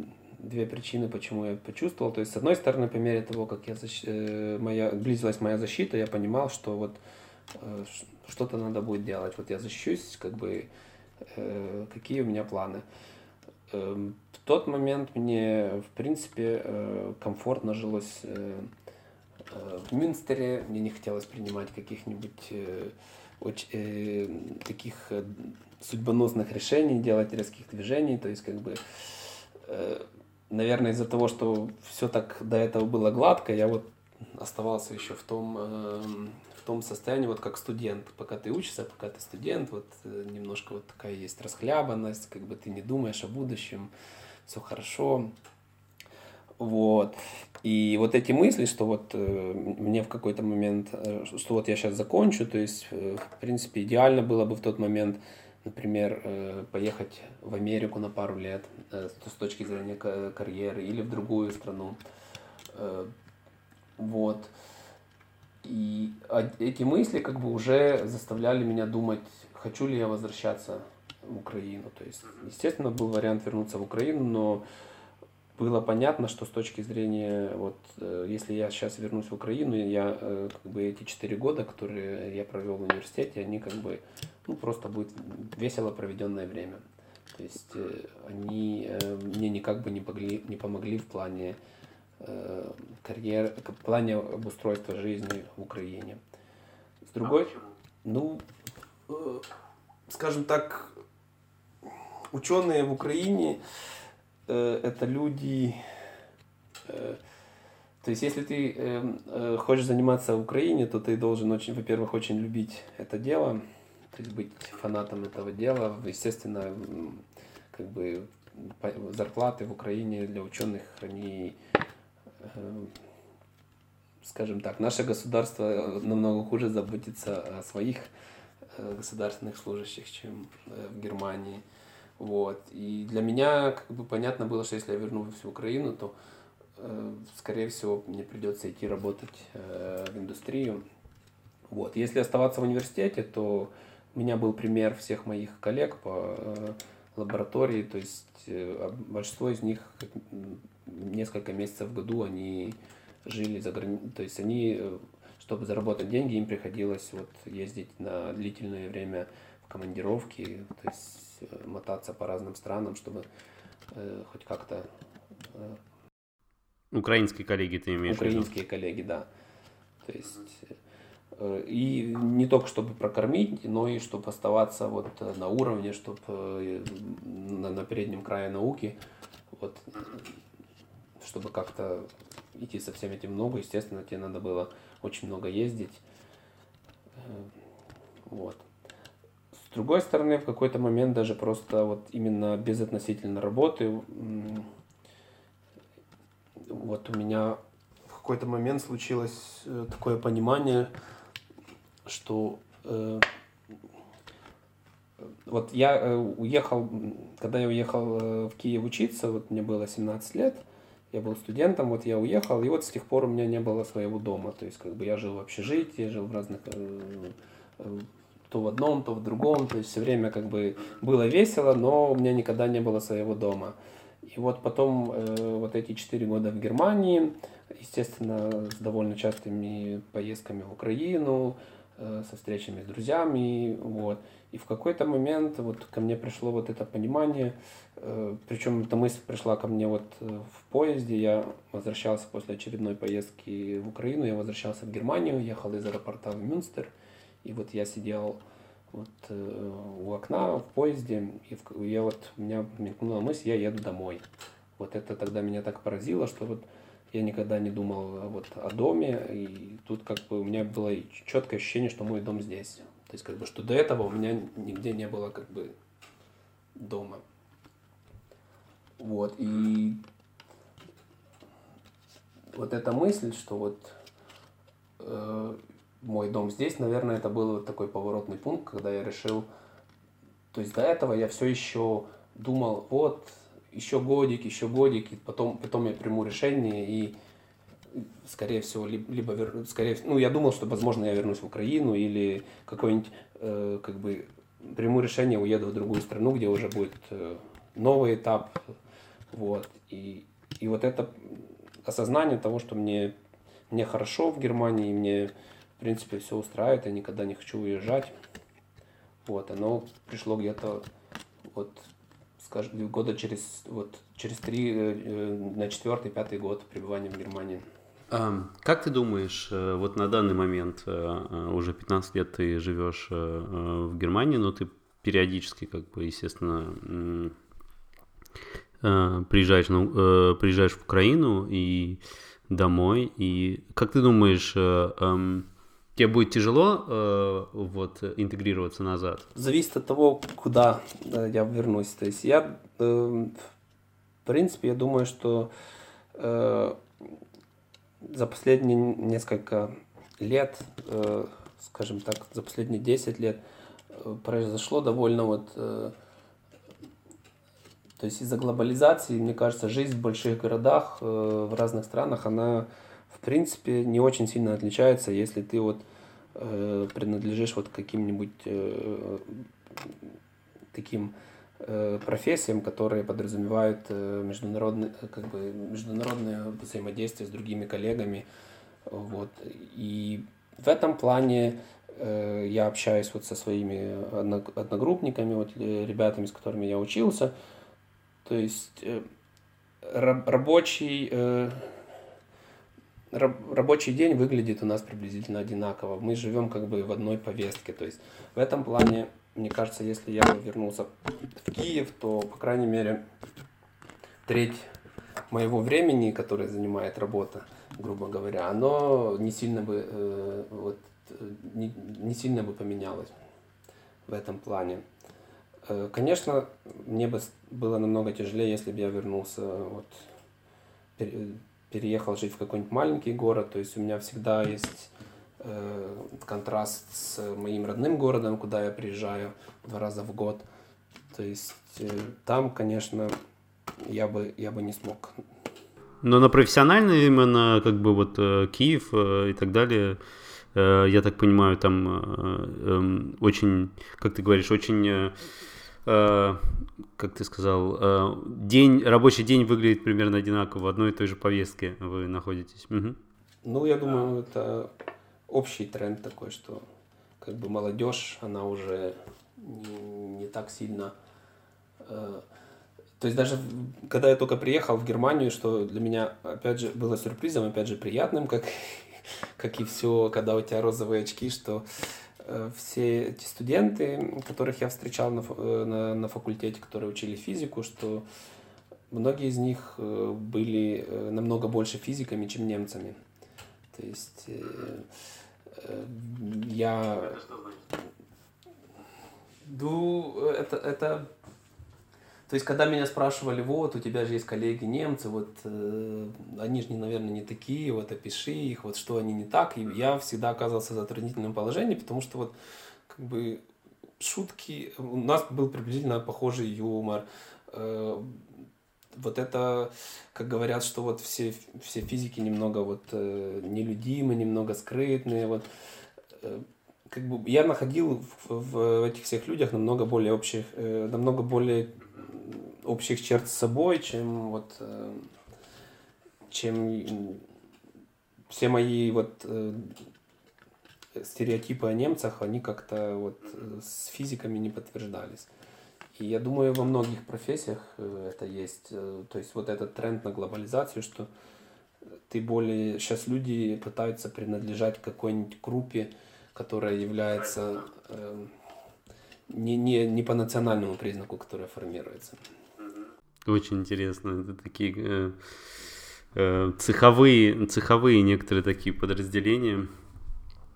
две причины, почему я почувствовал. То есть, с одной стороны, по мере того, как я защ... Э, моя... близилась моя защита, я понимал, что вот э, что-то надо будет делать. Вот я защищусь, как бы, э, какие у меня планы. Эм, в тот момент мне, в принципе, комфортно жилось в Мюнстере. Мне не хотелось принимать каких-нибудь очень, таких судьбоносных решений, делать резких движений. То есть, как бы наверное, из-за того, что все так до этого было гладко, я вот оставался еще в том, э, в том состоянии, вот как студент. Пока ты учишься, пока ты студент, вот э, немножко вот такая есть расхлябанность, как бы ты не думаешь о будущем, все хорошо. Вот. И вот эти мысли, что вот э, мне в какой-то момент, э, что вот я сейчас закончу, то есть, э, в принципе, идеально было бы в тот момент например, э, поехать в Америку на пару лет э, с точки зрения карьеры или в другую страну. Э, вот. И эти мысли как бы уже заставляли меня думать, хочу ли я возвращаться в Украину. То есть, естественно, был вариант вернуться в Украину, но было понятно, что с точки зрения, вот, если я сейчас вернусь в Украину, я как бы эти четыре года, которые я провел в университете, они как бы ну, просто будет весело проведенное время. То есть э, они э, мне никак бы не, помогли, не помогли в плане э, карьеры, в плане обустройства жизни в Украине. С другой, а ну, э, скажем так, ученые в Украине э, это люди, э, то есть если ты э, э, хочешь заниматься в Украине, то ты должен очень, во-первых, очень любить это дело, то есть быть фанатом этого дела. Естественно, как бы зарплаты в Украине для ученых, они, э, скажем так, наше государство намного хуже заботится о своих государственных служащих, чем в Германии. Вот. И для меня как бы понятно было, что если я вернусь в Украину, то, скорее всего, мне придется идти работать в индустрию. Вот. Если оставаться в университете, то у меня был пример всех моих коллег по э, лаборатории, то есть э, большинство из них несколько месяцев в году они жили за границей, то есть они, э, чтобы заработать деньги, им приходилось вот ездить на длительное время в командировки, то есть мотаться по разным странам, чтобы э, хоть как-то... Э, Украинские коллеги ты имеешь Украинские в виду? коллеги, да. То есть Э, и не только чтобы прокормить, но и чтобы оставаться вот э, на уровне, чтобы э, на, на переднем крае науки, вот, чтобы как-то идти со всем этим много. Естественно, тебе надо было очень много ездить. Вот. С другой стороны, в какой-то момент даже просто вот именно без относительно работы, вот у меня в какой-то момент случилось такое понимание, что э, вот я э, уехал, когда я уехал э, в Киев учиться, вот мне было 17 лет, я был студентом, вот я уехал, и вот с тех пор у меня не было своего дома, то есть как бы я жил в общежитии, жил в разных, э, э, то в одном, то в другом, то есть все время как бы было весело, но у меня никогда не было своего дома. И вот потом э, вот эти четыре года в Германии, естественно, с довольно частыми поездками в Украину, Э, со встречами с друзьями, вот. И в какой-то момент вот ко мне пришло вот это понимание, э, причем эта мысль пришла ко мне вот э, в поезде, я возвращался после очередной поездки в Украину, я возвращался в Германию, ехал из аэропорта в Мюнстер, и вот я сидел вот у окна в поезде, и я вот, у меня мелькнула мысль, я еду домой. Вот это тогда меня так поразило, что вот я никогда не думал э, вот о доме, и тут как бы у меня было четкое ощущение, что мой дом здесь. То есть как бы, что до этого у меня нигде не было как бы дома. Вот, и вот эта мысль, что вот э, мой дом здесь, наверное, это был вот такой поворотный пункт, когда я решил, то есть до этого я все еще думал, вот еще годик, еще годик, и потом, потом я приму решение и скорее всего, либо, либо вер... скорее, ну, я думал, что, возможно, я вернусь в Украину или какой-нибудь, э, как бы, приму решение, уеду в другую страну, где уже будет э, новый этап, вот, и, и вот это осознание того, что мне, мне хорошо в Германии, мне, принципе, все устраивает, я никогда не хочу уезжать, вот, оно пришло где-то вот скажем, года через, вот, через три, э, э, на четвертый, пятый год пребывания в Германии. Как ты думаешь, э, вот на данный момент уже 15 лет ты живешь в Германии, но ты периодически, как бы, естественно, приезжаешь, на, приезжаешь в Украину и домой, и как ты думаешь, Тебе будет тяжело э, вот интегрироваться назад? Зависит от того, куда да, я вернусь. То есть я, э, в принципе, я думаю, что э, за последние несколько лет, э, скажем так, за последние 10 лет э, произошло довольно вот э, то есть из-за глобализации, мне кажется, жизнь в больших городах э, в разных странах, она принципе, не очень сильно отличается, если ты вот э, принадлежишь вот каким-нибудь э, таким э, профессиям, которые подразумевают э, международный, как бы, международное взаимодействие с другими коллегами. Вот. И в этом плане э, я общаюсь вот со своими одногруппниками, вот ребятами, с которыми я учился. То есть рабочий рабочий день выглядит у нас приблизительно одинаково. Мы живем как бы в одной повестке. То есть в этом плане, мне кажется, если я бы вернулся в Киев, то, по крайней мере, треть моего времени, которое занимает работа, грубо говоря, оно не сильно бы, э, вот, не, не сильно бы поменялось в этом плане. Э, конечно, мне бы было намного тяжелее, если бы я вернулся вот, переехал жить в какой-нибудь маленький город, то есть у меня всегда есть э, контраст с моим родным городом, куда я приезжаю два раза в год. То есть э, там, конечно, я бы, я бы не смог. Но на профессиональный именно, как бы вот э, Киев э, и так далее, э, я так понимаю, там э, э, очень, как ты говоришь, очень Э, как ты сказал, э, день, рабочий день выглядит примерно одинаково, в одной и той же повестке вы находитесь. Угу. Ну, я думаю, это общий тренд такой, что как бы молодежь, она уже не, не так сильно... Э, то есть даже когда я только приехал в Германию, что для меня, опять же, было сюрпризом, опять же, приятным, как, [LAUGHS] как и все, когда у тебя розовые очки, что Э, все эти студенты, которых я встречал на, э, на, на факультете, которые учили физику, что многие из них э, были намного больше физиками, чем немцами. То есть я... Ну, это, это то есть, когда меня спрашивали, вот, у тебя же есть коллеги немцы, вот, э, они же, наверное, не такие, вот, опиши их, вот, что они не так, и я всегда оказывался в затруднительном положении, потому что, вот, как бы, шутки, у нас был приблизительно похожий юмор, э, вот это, как говорят, что вот все, все физики немного вот э, нелюдимы, немного скрытные, вот, э, как бы я находил в, в этих всех людях намного более общих, э, намного более общих черт с собой, чем вот э, чем все мои вот э, стереотипы о немцах, они как-то вот э, с физиками не подтверждались. И я думаю, во многих профессиях это есть. То есть вот этот тренд на глобализацию, что ты более... Сейчас люди пытаются принадлежать какой-нибудь группе, которая является э, не, не, не по национальному признаку, которая формируется. Очень интересно. Это такие э, э, цеховые, цеховые некоторые такие подразделения.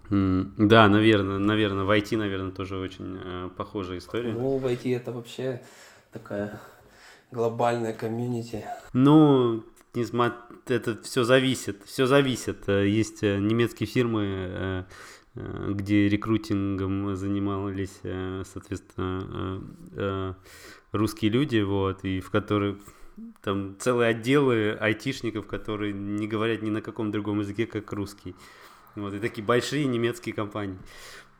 Да, наверное, наверное, в IT, наверное, тоже очень э, похожая история. Ну, в IT это вообще такая глобальная комьюнити. Ну, не смо... это все зависит, все зависит. Э, есть э, немецкие фирмы, где рекрутингом занимались, соответственно, русские люди, вот, и в которых там целые отделы айтишников, которые не говорят ни на каком другом языке, как русский. Вот, и такие большие немецкие компании.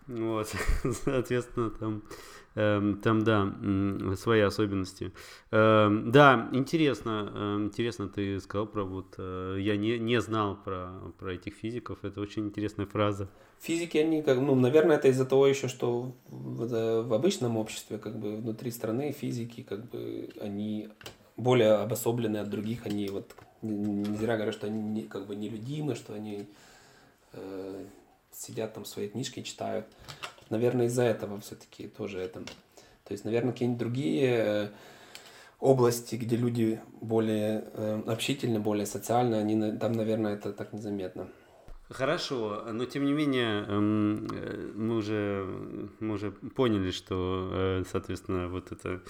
Вот, [LAUGHS] соответственно, там, э, там, да, свои особенности. Э, да, интересно, э, интересно ты сказал про вот, э, я не, не знал про, про этих физиков, это очень интересная фраза. Физики, они, как, ну, наверное, это из-за того еще, что в, в обычном обществе, как бы, внутри страны физики, как бы, они более обособлены от других, они вот, не, зря говорят, что они не, как бы нелюдимы, что они э, сидят там свои книжки читают. Наверное, из-за этого все-таки тоже это. То есть, наверное, какие-нибудь другие э, области, где люди более э, общительны, более социальны, они там, наверное, это так незаметно. Хорошо, но тем не менее эм, э, мы уже, мы уже поняли, что, э, соответственно, вот это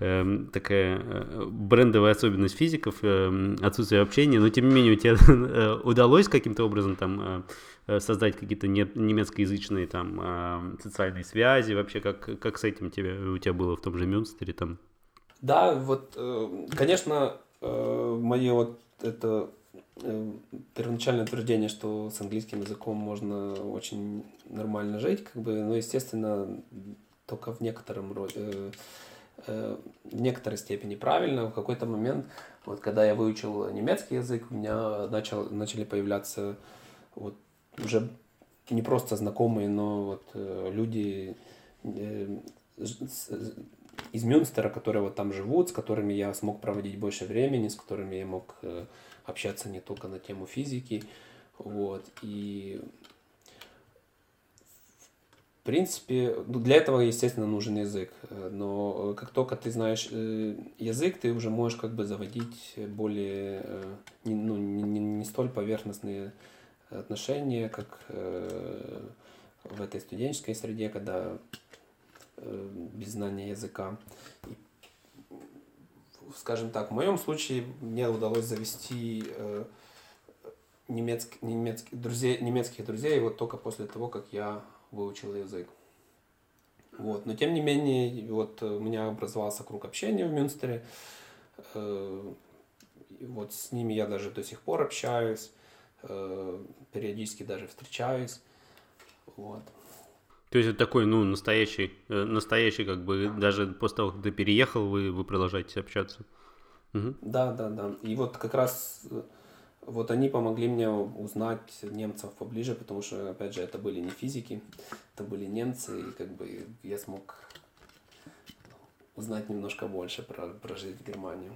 эм, такая э, брендовая особенность физиков, эм, отсутствие общения, но тем не менее у тебя [LAUGHS] удалось каким-то образом там создать какие-то немецкоязычные там социальные связи, вообще как, как с этим тебе, у тебя было в том же Мюнстере там? Да, вот, конечно, мое вот это первоначальное утверждение, что с английским языком можно очень нормально жить, как бы, но, естественно, только в некотором роде, э, э, в некоторой степени правильно. В какой-то момент, вот когда я выучил немецкий язык, у меня начал, начали появляться вот уже не просто знакомые, но вот э, люди э, из Мюнстера, которые вот там живут, с которыми я смог проводить больше времени, с которыми я мог э, общаться не только на тему физики, вот, и в принципе, ну, для этого, естественно, нужен язык. Но как только ты знаешь язык, ты уже можешь как бы заводить более, ну, не, не, столь поверхностные отношения, как э, в этой студенческой среде, когда э, без знания языка. И, скажем так, в моем случае мне удалось завести э, немецк, немецких, друзей, немецких друзей вот только после того, как я выучил язык. Вот. Но тем не менее, вот у меня образовался круг общения в Мюнстере. Вот с ними я даже до сих пор общаюсь. Э, периодически даже встречаюсь. Вот. То есть это такой, ну, настоящий, э, настоящий, как бы, даже после того, как ты переехал, вы, вы продолжаете общаться. Угу. Да, да, да. И вот как раз э, вот они помогли мне узнать немцев поближе, потому что, опять же, это были не физики, это были немцы, и как бы я смог узнать немножко больше про, про жизнь в Германии.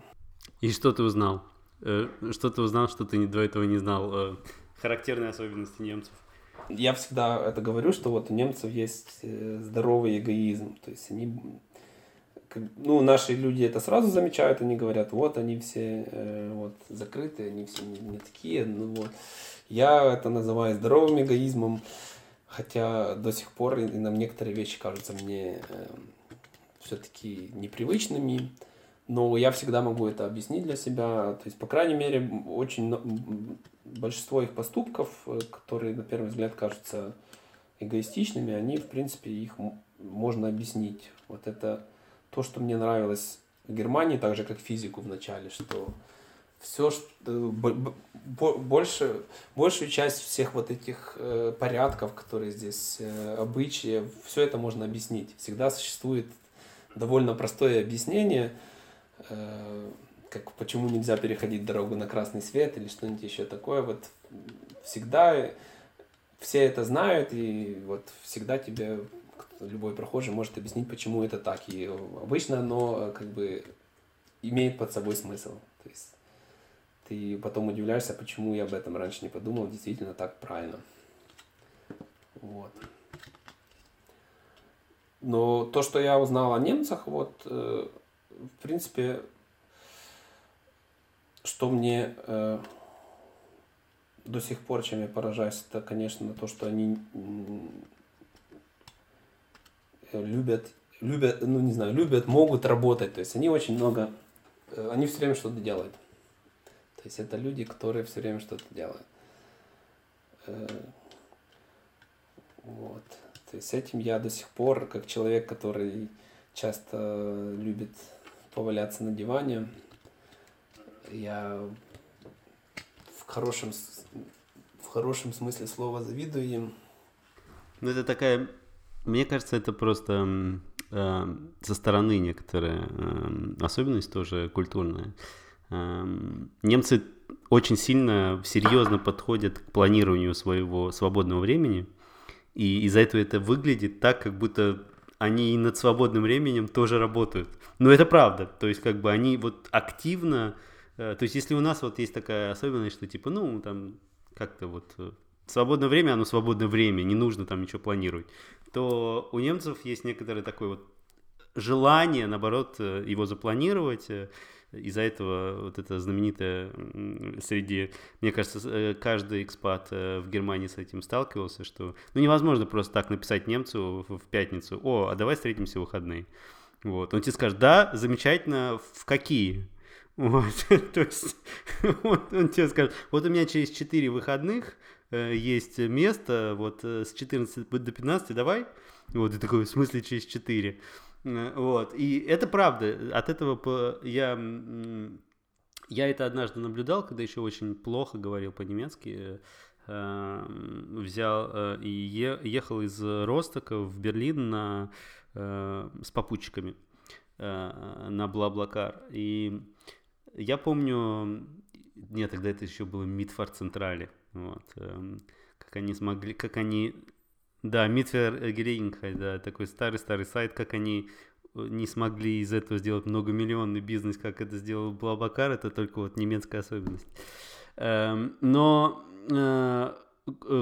И что ты узнал? Э, что ты узнал, что ты до этого не знал? Характерные особенности немцев. Я всегда это говорю, что вот у немцев есть э, здоровый эгоизм. То есть они ну, наши люди это сразу замечают, они говорят, вот они все э, вот, закрытые, они все не, не такие. Ну, вот. Я это называю здоровым эгоизмом, хотя до сих пор и нам некоторые вещи кажутся мне э, все-таки непривычными но я всегда могу это объяснить для себя. То есть, по крайней мере, очень большинство их поступков, э, которые на первый взгляд кажутся эгоистичными, они, в принципе, их можно объяснить. Вот это то, что мне нравилось в Германии, так же, как физику в начале, что все, что, больше, большую часть всех вот этих э, порядков, которые здесь, э, обычаи, все это можно объяснить. Всегда существует довольно простое объяснение – Э, как почему нельзя переходить дорогу на красный свет или что-нибудь еще такое. Вот всегда все это знают, и вот всегда тебе любой прохожий может объяснить, почему это так. И обычно оно как бы имеет под собой смысл. То есть ты потом удивляешься, почему я об этом раньше не подумал, действительно так правильно. Вот. Но то, что я узнал о немцах, вот э, в принципе, что мне э, до сих пор, чем я поражаюсь, это, конечно, то, что они любят, любят, ну не знаю, любят, могут работать. То есть они очень много, э, они все время что-то делают. То есть это люди, которые все время что-то делают. Э, вот. То есть этим я до сих пор, как человек, который часто любит поваляться на диване. Я в хорошем, в хорошем смысле слова завидую им. Ну, это такая... Мне кажется, это просто э, со стороны некоторая э, особенность тоже культурная. Э, немцы очень сильно, серьезно подходят к планированию своего свободного времени, и из-за этого это выглядит так, как будто они и над свободным временем тоже работают. Но это правда. То есть, как бы они вот активно... Э, то есть, если у нас вот есть такая особенность, что типа, ну, там, как-то вот э, свободное время, оно свободное время, не нужно там ничего планировать, то у немцев есть некоторое такое вот желание, наоборот, э, его запланировать, из-за этого вот это знаменитое среди, мне кажется, каждый экспат в Германии с этим сталкивался, что ну невозможно просто так написать немцу в пятницу, о, а давай встретимся в выходные. Вот. Он тебе скажет, да, замечательно, в какие? Вот, [LAUGHS] то есть вот, он тебе скажет, вот у меня через 4 выходных э, есть место, вот э, с 14 до 15, давай. Вот, и такой, в смысле через 4? Э, вот. И это правда. От этого я, я это однажды наблюдал, когда еще очень плохо говорил по-немецки. Э, взял э, и ехал из Ростока в Берлин на, с попутчиками на Блаблакар. И я помню, нет, тогда это еще было Мидфар Централе. Вот. Эм, как они смогли, как они... Да, Митвер Гелингхай, да, такой старый-старый сайт, как они э, не смогли из этого сделать многомиллионный бизнес, как это сделал Блабакар, это только вот немецкая особенность. Эм, но Э,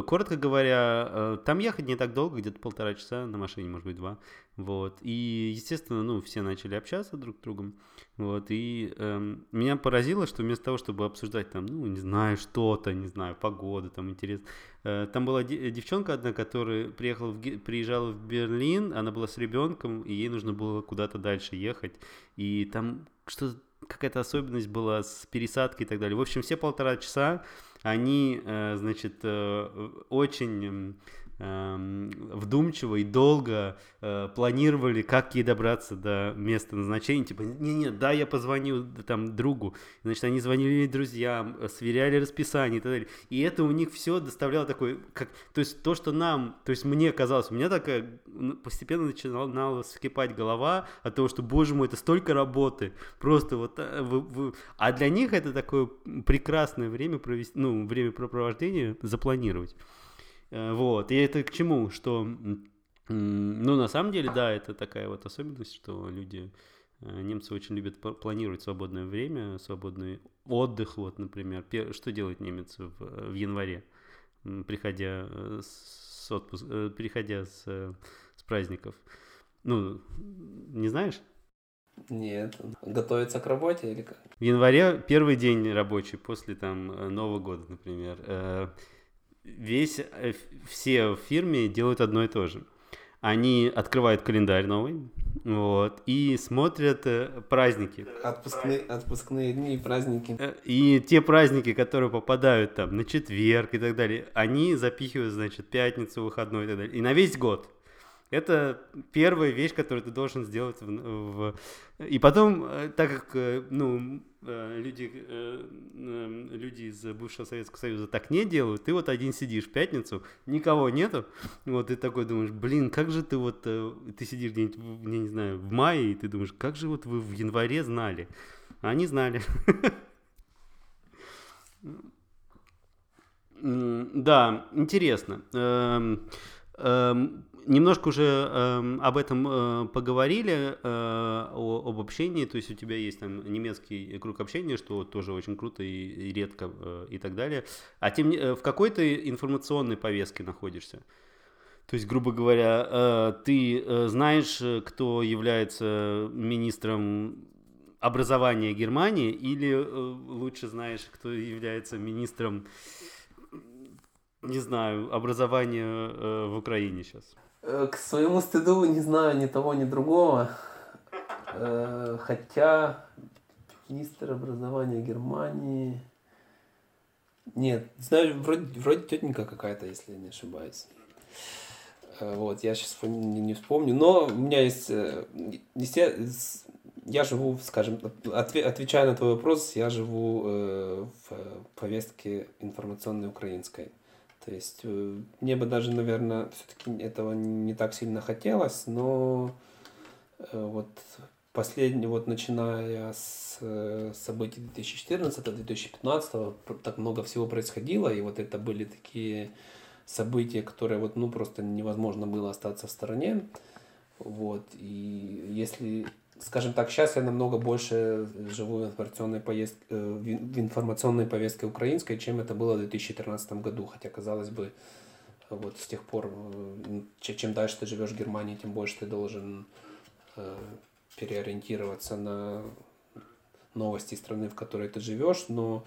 коротко говоря, э, там ехать не так долго, где-то полтора часа, на машине, может быть, два. Вот. И, естественно, ну, все начали общаться друг с другом. Вот. И эм, меня поразило, что вместо того, чтобы обсуждать там, ну, не знаю, что-то, не знаю, погоду, там, интерес. Э, там была девчонка одна, которая приехала в, приезжала в Берлин, она была с ребенком, и ей нужно было куда-то дальше ехать. И там что-то какая-то особенность была с пересадкой и так далее. В общем, все полтора часа они, э, значит, э, очень вдумчиво и долго э, планировали, как ей добраться до места назначения. Типа, не-не, да, я позвоню там другу. Значит, они звонили друзьям, сверяли расписание и так далее. И это у них все доставляло такой, как, то есть то, что нам, то есть мне казалось, у меня такая постепенно начинала вскипать голова от того, что, боже мой, это столько работы, просто вот, а, вы, вы... а для них это такое прекрасное время провести, ну, время препровождения запланировать. Э, вот. И это к чему? Что, ну, на самом деле, да, это такая вот особенность, что люди, э, немцы очень любят планировать свободное время, свободный отдых, вот, например. Что делает немец в, в январе, приходя э, с отпуск, приходя с, с праздников? Ну, не знаешь? Нет, готовится к работе или как? В январе первый день рабочий после там Нового года, например весь, э, все в фирме делают одно и то же. Они открывают календарь новый, вот, и смотрят э, праздники. Отпускные, отпускные дни и праздники. Э, и те праздники, которые попадают там на четверг и так далее, они запихивают, значит, пятницу, выходной и так далее. И на весь год. Это первая вещь, которую ты должен сделать. В, в... И потом, э, так как э, ну, э, люди, люди из бывшего Советского Союза так не делают, ты вот один сидишь в пятницу, никого нету, вот ты такой думаешь, блин, как же ты вот, ты сидишь где-нибудь, я не знаю, в мае, и ты думаешь, как же вот вы в январе знали? А они знали. [LAUGHS] Да, интересно. Немножко уже э, об этом э, поговорили, э, о, об общении, то есть у тебя есть там немецкий круг общения, что тоже очень круто и, и редко э, и так далее. А тем э, в какой то информационной повестке находишься? То есть, грубо говоря, э, ты э, знаешь, кто является министром образования Германии, или э, лучше знаешь, кто является министром, не знаю, образования э, в Украине сейчас? Э, к своему стыду не знаю ни того, ни другого. Э, хотя министр образования Германии... Нет, знаю, вроде, вроде тетенька какая-то, если не ошибаюсь. Э, вот, я сейчас не вспомню. Но у меня есть... Я живу, скажем, отвечая на твой вопрос, я живу в повестке информационной украинской. То есть э, мне бы даже, наверное, все-таки этого не так сильно хотелось, но э, вот последний, вот начиная с э, событий 2014-2015, так много всего происходило, и вот это были такие события, которые вот, ну, просто невозможно было остаться в стороне. Вот, и если скажем так, сейчас я намного больше живу в информационной, поездке, э, в информационной повестке украинской, чем это было в 2013 году. Хотя, казалось бы, вот с тех пор, э, чем дальше ты живешь в Германии, тем больше ты должен э, переориентироваться на новости страны, в которой ты живешь. Но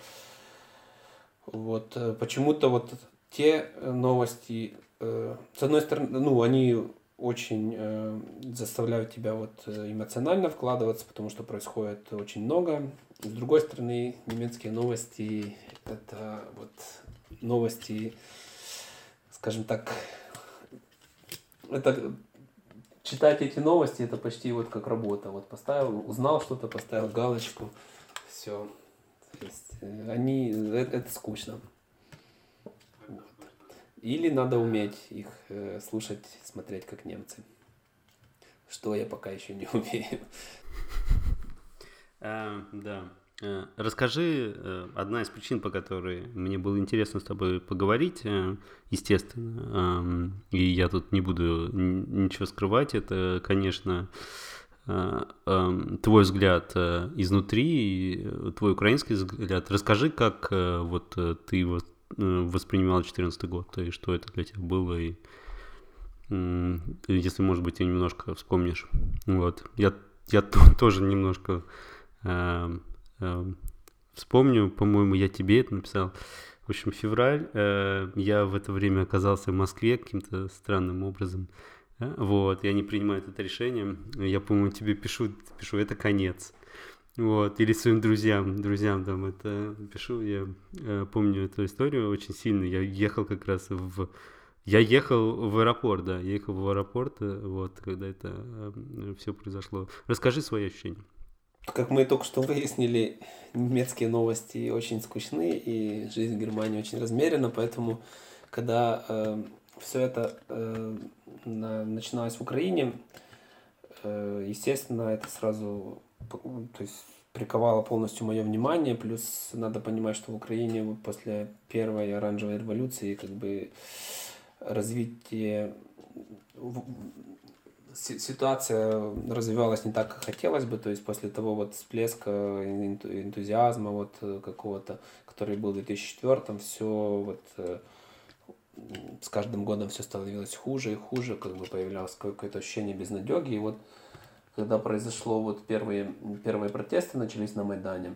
вот почему-то вот те новости, с одной стороны, ну, они очень э, заставляют тебя вот э, эмоционально вкладываться, потому что происходит очень много. С другой стороны, немецкие новости это вот новости, скажем так, это читать эти новости это почти вот как работа. Вот поставил, узнал что-то, поставил галочку, все. То есть э, они это, это скучно. Или надо уметь их э, слушать, смотреть как немцы. Что я пока еще не [LAUGHS] умею. А, да. Э, расскажи, э, одна из причин, по которой мне было интересно с тобой поговорить, э, естественно, и я тут не буду ничего скрывать, это, конечно, твой взгляд изнутри, твой украинский взгляд. Расскажи, как вот ты воспринимал 2014 год, и что это для тебя было, и если, может быть, ты немножко вспомнишь. Вот. Я, я [LAUGHS] тоже немножко Эм, вспомню, по-моему, я тебе это написал. В общем, февраль, э, я в это время оказался в Москве каким-то странным образом. Э, вот, я не принимаю это решение. Я, по-моему, тебе пишу, пишу, это конец. Вот, или своим друзьям, друзьям там это пишу, я э, помню эту историю очень сильно. Я ехал как раз в... Я ехал в аэропорт, да, я ехал в аэропорт, э, вот, когда это э, все произошло. Расскажи свои ощущения. Как мы только что выяснили, немецкие новости очень скучны, и жизнь в Германии очень размерена, поэтому когда э, все это э, на, начиналось в Украине, э, естественно, это сразу то есть, приковало полностью мое внимание, плюс надо понимать, что в Украине после первой оранжевой революции как бы развитие ситуация развивалась не так, как хотелось бы, то есть после того вот всплеска энтузиазма вот э, какого-то, который был в 2004, все вот э, с каждым годом все становилось хуже и хуже, как бы появлялось какое-то ощущение безнадеги, и вот когда произошло вот первые, первые протесты начались на Майдане,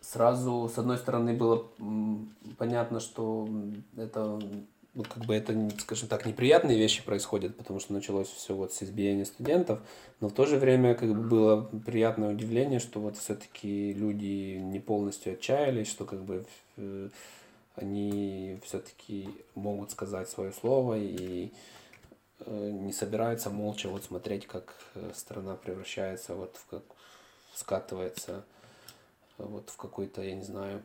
сразу, с одной стороны, было понятно, что это вот как бы это, скажем так, неприятные вещи происходят, потому что началось все вот с избиения студентов, но в то же время как бы было приятное удивление, что вот все-таки люди не полностью отчаялись, что как бы э, они все-таки могут сказать свое слово и не собираются молча вот смотреть, как э, страна превращается вот в как скатывается вот в какой-то, я не знаю,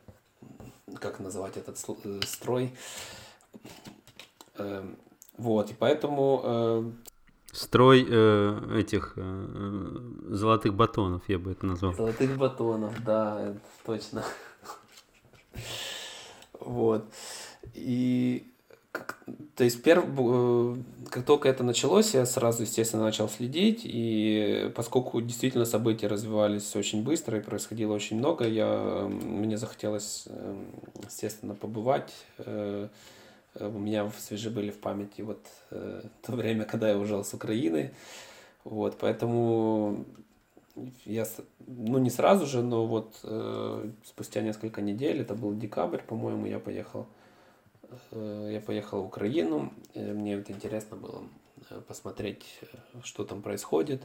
как называть этот строй, Эм, вот, и поэтому... Э, Строй э, этих э, золотых батонов, я бы это назвал. Золотых батонов, да, точно. [LAUGHS] Вот. И то есть перв, э, как только это началось, я сразу, естественно, начал следить, и поскольку действительно события развивались очень быстро и происходило очень много, я, мне захотелось, эм, естественно, побывать э, у меня свежи были в памяти вот э, то время, когда я уезжал с Украины. Вот, поэтому я, ну не сразу же, но вот э, спустя несколько недель, это был декабрь, по-моему, я поехал, э, я поехал в Украину. Э, мне это интересно было э, посмотреть, что там происходит.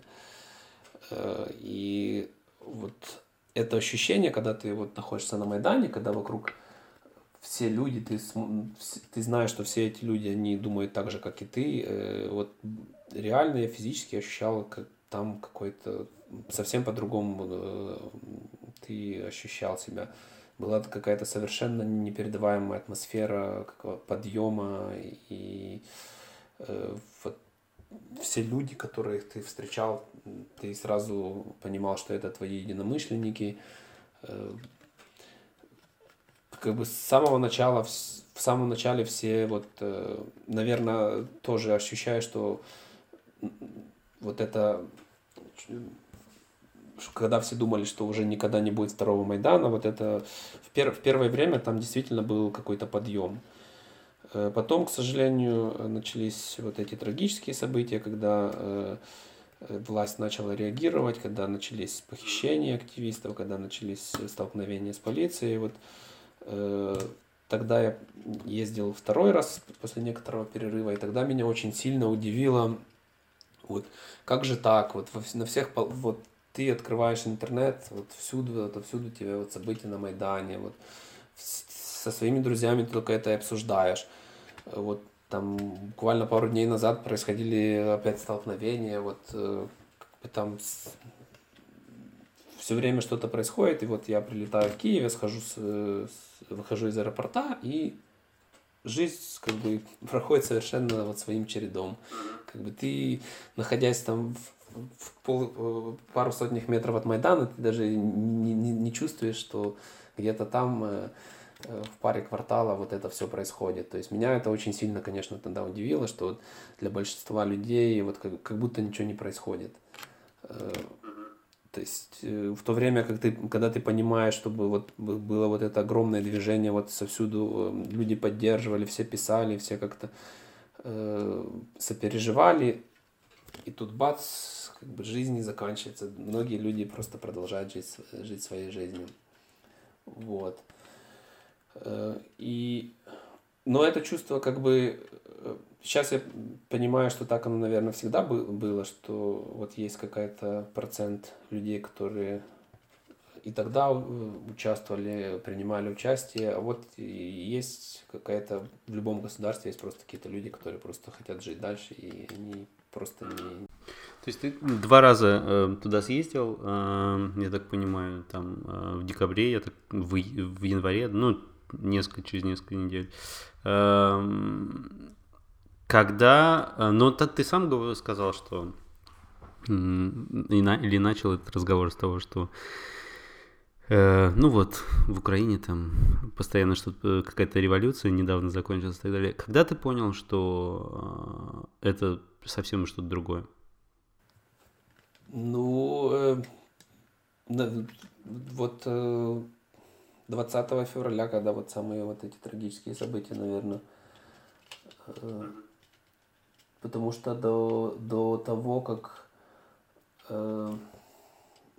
Э, и вот это ощущение, когда ты вот находишься на Майдане, когда вокруг все люди, ты, ты знаешь, что все эти люди, они думают так же, как и ты. Э, вот реально я физически ощущал, как там какой-то совсем по-другому э, ты ощущал себя. Была какая-то совершенно непередаваемая атмосфера подъема и э, вот все люди, которых ты встречал, ты сразу понимал, что это твои единомышленники. Как бы с самого начала, в самом начале все вот, э, наверное, тоже ощущаю, что вот это, когда все думали, что уже никогда не будет второго Майдана, вот это в, пер, в первое время там действительно был какой-то подъем. Э, потом, к сожалению, начались вот эти трагические события, когда э, власть начала реагировать, когда начались похищения активистов, когда начались столкновения с полицией. Вот Э, тогда я ездил второй раз после некоторого перерыва, и тогда меня очень сильно удивило, вот как же так, вот на всех, вот ты открываешь интернет, вот всюду, вот отовсюду тебе вот события на Майдане, вот со своими друзьями только это и обсуждаешь. Вот там буквально пару дней назад происходили опять столкновения, вот э, там все время что-то происходит, и вот я прилетаю в Киев, я схожу с, с, выхожу из аэропорта, и жизнь как бы [LAUGHS] проходит совершенно вот своим чередом. Как бы ты, находясь там в, в пол, э, пару сотнях метров от Майдана, ты даже не, не, не чувствуешь, что где-то там э, э, в паре квартала вот это все происходит. То есть меня это очень сильно, конечно, тогда удивило, что вот для большинства людей вот как, как будто ничего не происходит. То есть в то время, как ты, когда ты понимаешь, чтобы вот было вот это огромное движение, вот совсюду люди поддерживали, все писали, все как-то сопереживали, и тут бац, как бы жизнь не заканчивается. Многие люди просто продолжают жить, жить своей жизнью. Вот. Э, и, но это чувство как бы... Сейчас э, я понимаю, что так оно, наверное, всегда было, что вот есть какая-то процент людей, которые и тогда э, участвовали, принимали участие, а вот есть какая-то, в любом государстве есть просто какие-то люди, которые просто хотят жить дальше, и они просто не... То есть ты два раза э, туда съездил, э, я так понимаю, там э, в декабре, я так, в, в январе, ну, несколько, через несколько недель. Э, когда, э, ну, ты сам сказал, что или начал этот разговор с того, что Э, ну вот, в Украине там постоянно что-то, какая-то революция недавно закончилась и так далее. Когда ты понял, что э, это совсем что-то другое? Ну, э, вот э, 20 февраля, когда вот самые вот эти трагические события, наверное, э, потому что до, до того, как э,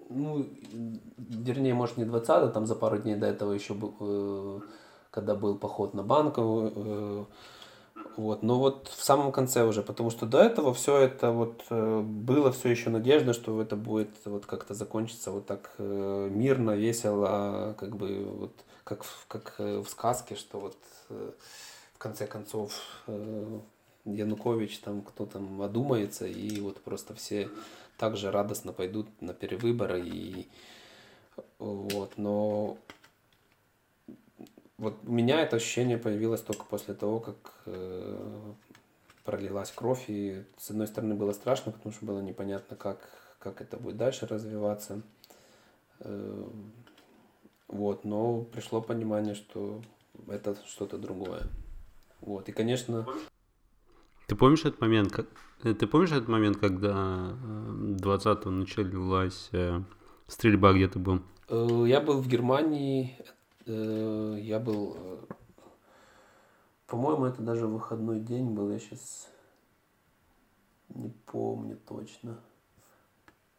ну, вернее, может, не 20 а там за пару дней до этого еще был, э, когда был поход на банковую, э, вот, но вот в самом конце уже, потому что до этого все это вот э, было все еще надежда, что это будет вот как-то закончиться вот так э, мирно, весело, как бы вот как, как э, в сказке, что вот в конце концов Янукович там кто там одумается и вот просто все также радостно пойдут на перевыборы и вот, но вот у меня это ощущение появилось только после того, как э, пролилась кровь, и с одной стороны было страшно, потому что было непонятно, как, как это будет дальше развиваться. Э, вот, но пришло понимание, что это что-то другое. Вот, и, конечно... Ты помнишь этот момент, как... Ты помнишь этот момент, когда 20-го э, началась э, стрельба, где ты был? Э, я был в Германии, я был, по-моему, это даже выходной день был, я сейчас не помню точно.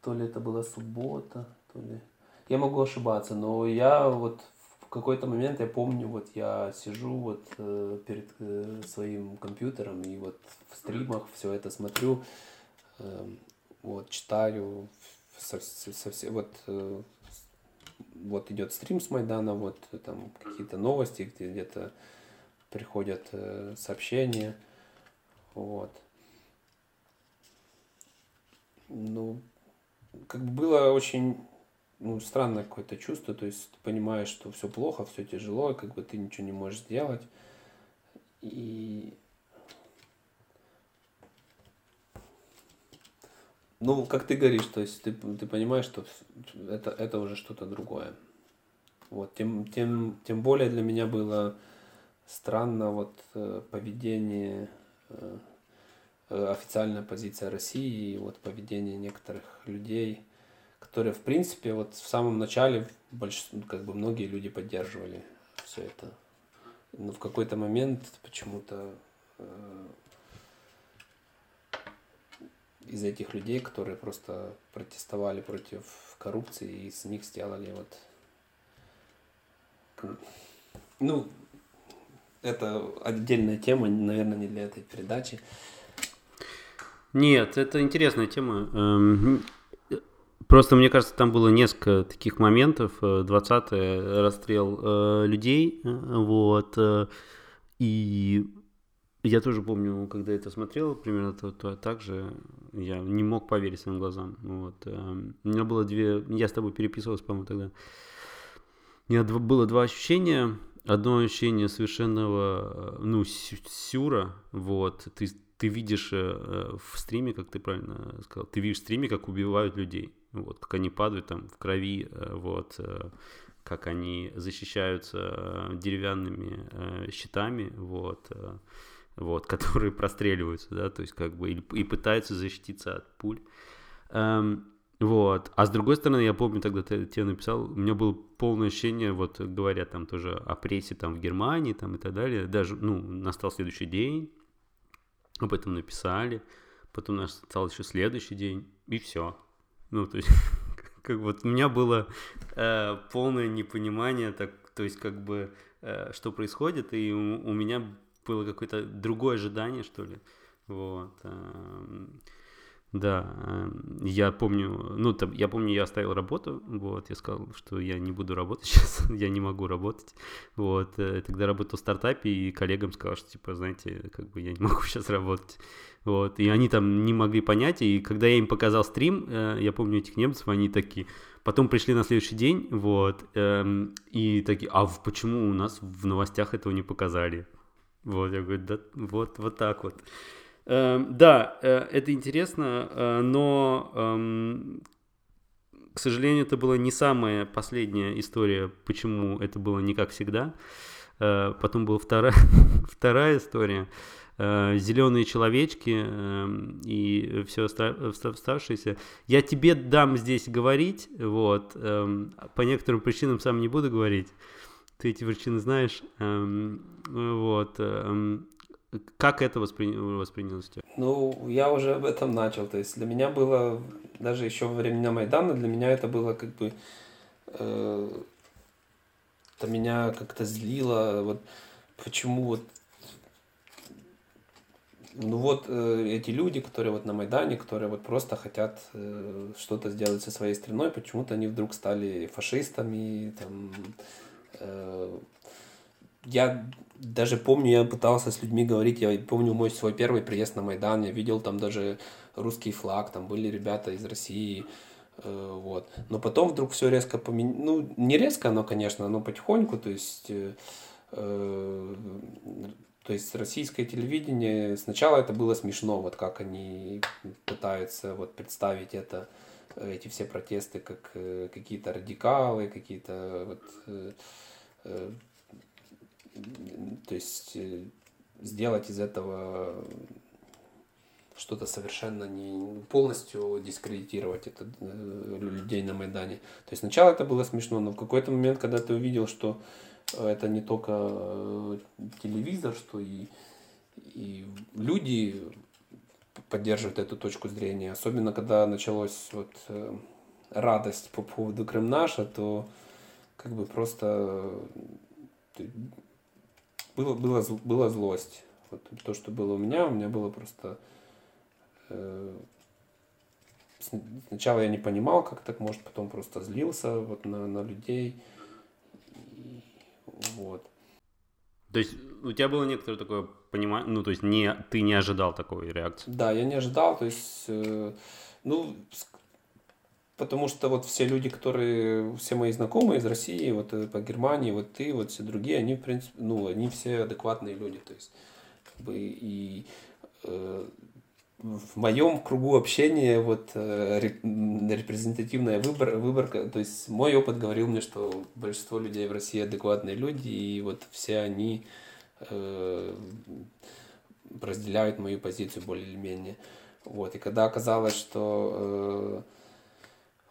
То ли это была суббота, то ли... Я могу ошибаться, но я вот какой-то момент я помню, вот я сижу вот э, перед э, своим компьютером и вот в стримах все это смотрю, э, вот читаю, со, со, со, вот э, вот идет стрим с Майдана, вот там какие-то новости, где где-то приходят э, сообщения, вот. Ну, как бы было очень ну, странное какое-то чувство, то есть ты понимаешь, что все плохо, все тяжело, как бы ты ничего не можешь сделать. И ну, как ты говоришь, то есть ты, ты понимаешь, что это, это уже что-то другое. Вот, тем, тем, тем более для меня было странно вот э, поведение, э, э, официальная позиция России и вот поведение некоторых людей – которые, в принципе, вот в самом начале больш... Ну, как бы многие люди поддерживали все это. Но в какой-то момент почему-то из этих людей, которые просто протестовали против коррупции, и с них сделали вот... Ну, это отдельная тема, наверное, не для этой передачи. Нет, это интересная тема. Эм, Просто, мне кажется, там было несколько таких моментов. 20-й э, расстрел э, людей, э, вот. И я тоже помню, когда это смотрел, примерно то, то, так же, я не мог поверить своим глазам. Вот. У меня было две... Я с тобой переписывался, по-моему, тогда. У меня было два ощущения. Одно ощущение совершенного, ну, сюра, вот. Ты ты видишь э, в стриме, как ты правильно сказал, ты видишь в стриме, как убивают людей, вот, как они падают там в крови, э, вот, э, как они защищаются деревянными щитами, вот, вот, [LAUGHS] которые простреливаются, да, то есть как бы и, и пытаются защититься от пуль. Эм, вот. А с другой стороны, я помню, тогда ты тебе написал, у меня было полное ощущение, вот говоря там тоже о прессе там в Германии там и так далее, даже, ну, настал следующий день, об этом написали, потом настал еще следующий день, и все. Ну, то есть, [LAUGHS] как вот у меня было э, полное непонимание, так, то есть, как бы, э, что происходит, и у, у меня было какое-то другое ожидание, что ли. Вот. Э, да, эм, я помню, ну, там, я помню, я оставил работу, вот, я сказал, что я не буду работать [LAUGHS] сейчас, я не могу работать, вот, э, тогда работал в стартапе, и коллегам сказал, что, типа, знаете, как бы я не [LAUGHS] могу сейчас работать, вот, и они там не могли понять, и когда я им показал стрим, э, я помню этих немцев, они такие, потом пришли на следующий день, вот, эм, и такие, а почему у нас в новостях этого не показали? Вот, я говорю, да, вот, вот так вот. Эм, да, э, это интересно, э, но, эм, к сожалению, это была не самая последняя история, почему это было не как всегда. Э, потом была вторая, [LAUGHS] вторая история. Зеленые человечки эм, и все оставшееся. Я тебе дам здесь говорить, вот, по некоторым причинам сам не буду говорить. Ты эти причины знаешь. Вот. Как это воспри... воспринялось тебя? Ну, я уже об этом начал. То есть для меня было, даже еще во времена Майдана, для меня это было как бы... Э, это меня как-то злило. Вот почему вот... Ну вот э, эти люди, которые вот на Майдане, которые вот просто хотят э, что-то сделать со своей страной, почему-то они вдруг стали фашистами, там... Э, я даже помню, я пытался с людьми говорить, я помню мой свой первый приезд на Майдан, я видел там даже русский флаг, там были ребята из России, э, вот. Но потом вдруг все резко поменялось, ну, не резко, но, конечно, но потихоньку, то есть, э, э, то есть российское телевидение, сначала это было смешно, вот как они пытаются вот представить это, эти все протесты как какие-то радикалы, какие-то вот э то есть э, сделать из этого что-то совершенно не полностью дискредитировать это э, людей на Майдане. То есть сначала это было смешно, но в какой-то момент, когда ты увидел, что это не только э, телевизор, что и, и люди поддерживают эту точку зрения, особенно когда началась вот радость по поводу Крымнаша, то как бы просто было, было, была злость. Вот то, что было у меня, у меня было просто... Э, сначала я не понимал, как так может, потом просто злился вот на, на людей. И, вот. То есть у тебя было некоторое такое понимание, ну то есть не, ты не ожидал такой реакции? Да, я не ожидал, то есть, э, ну, потому что вот все люди, которые, все мои знакомые из России, вот э, по Германии, вот ты, вот все другие, они, в принципе, ну, они все адекватные люди, то есть, как бы, и э, в моем кругу общения вот э, репрезентативная выбор, выборка, то есть мой опыт говорил мне, что большинство людей в России адекватные люди, и вот все они э, разделяют мою позицию более или менее. Вот, и когда оказалось, что э,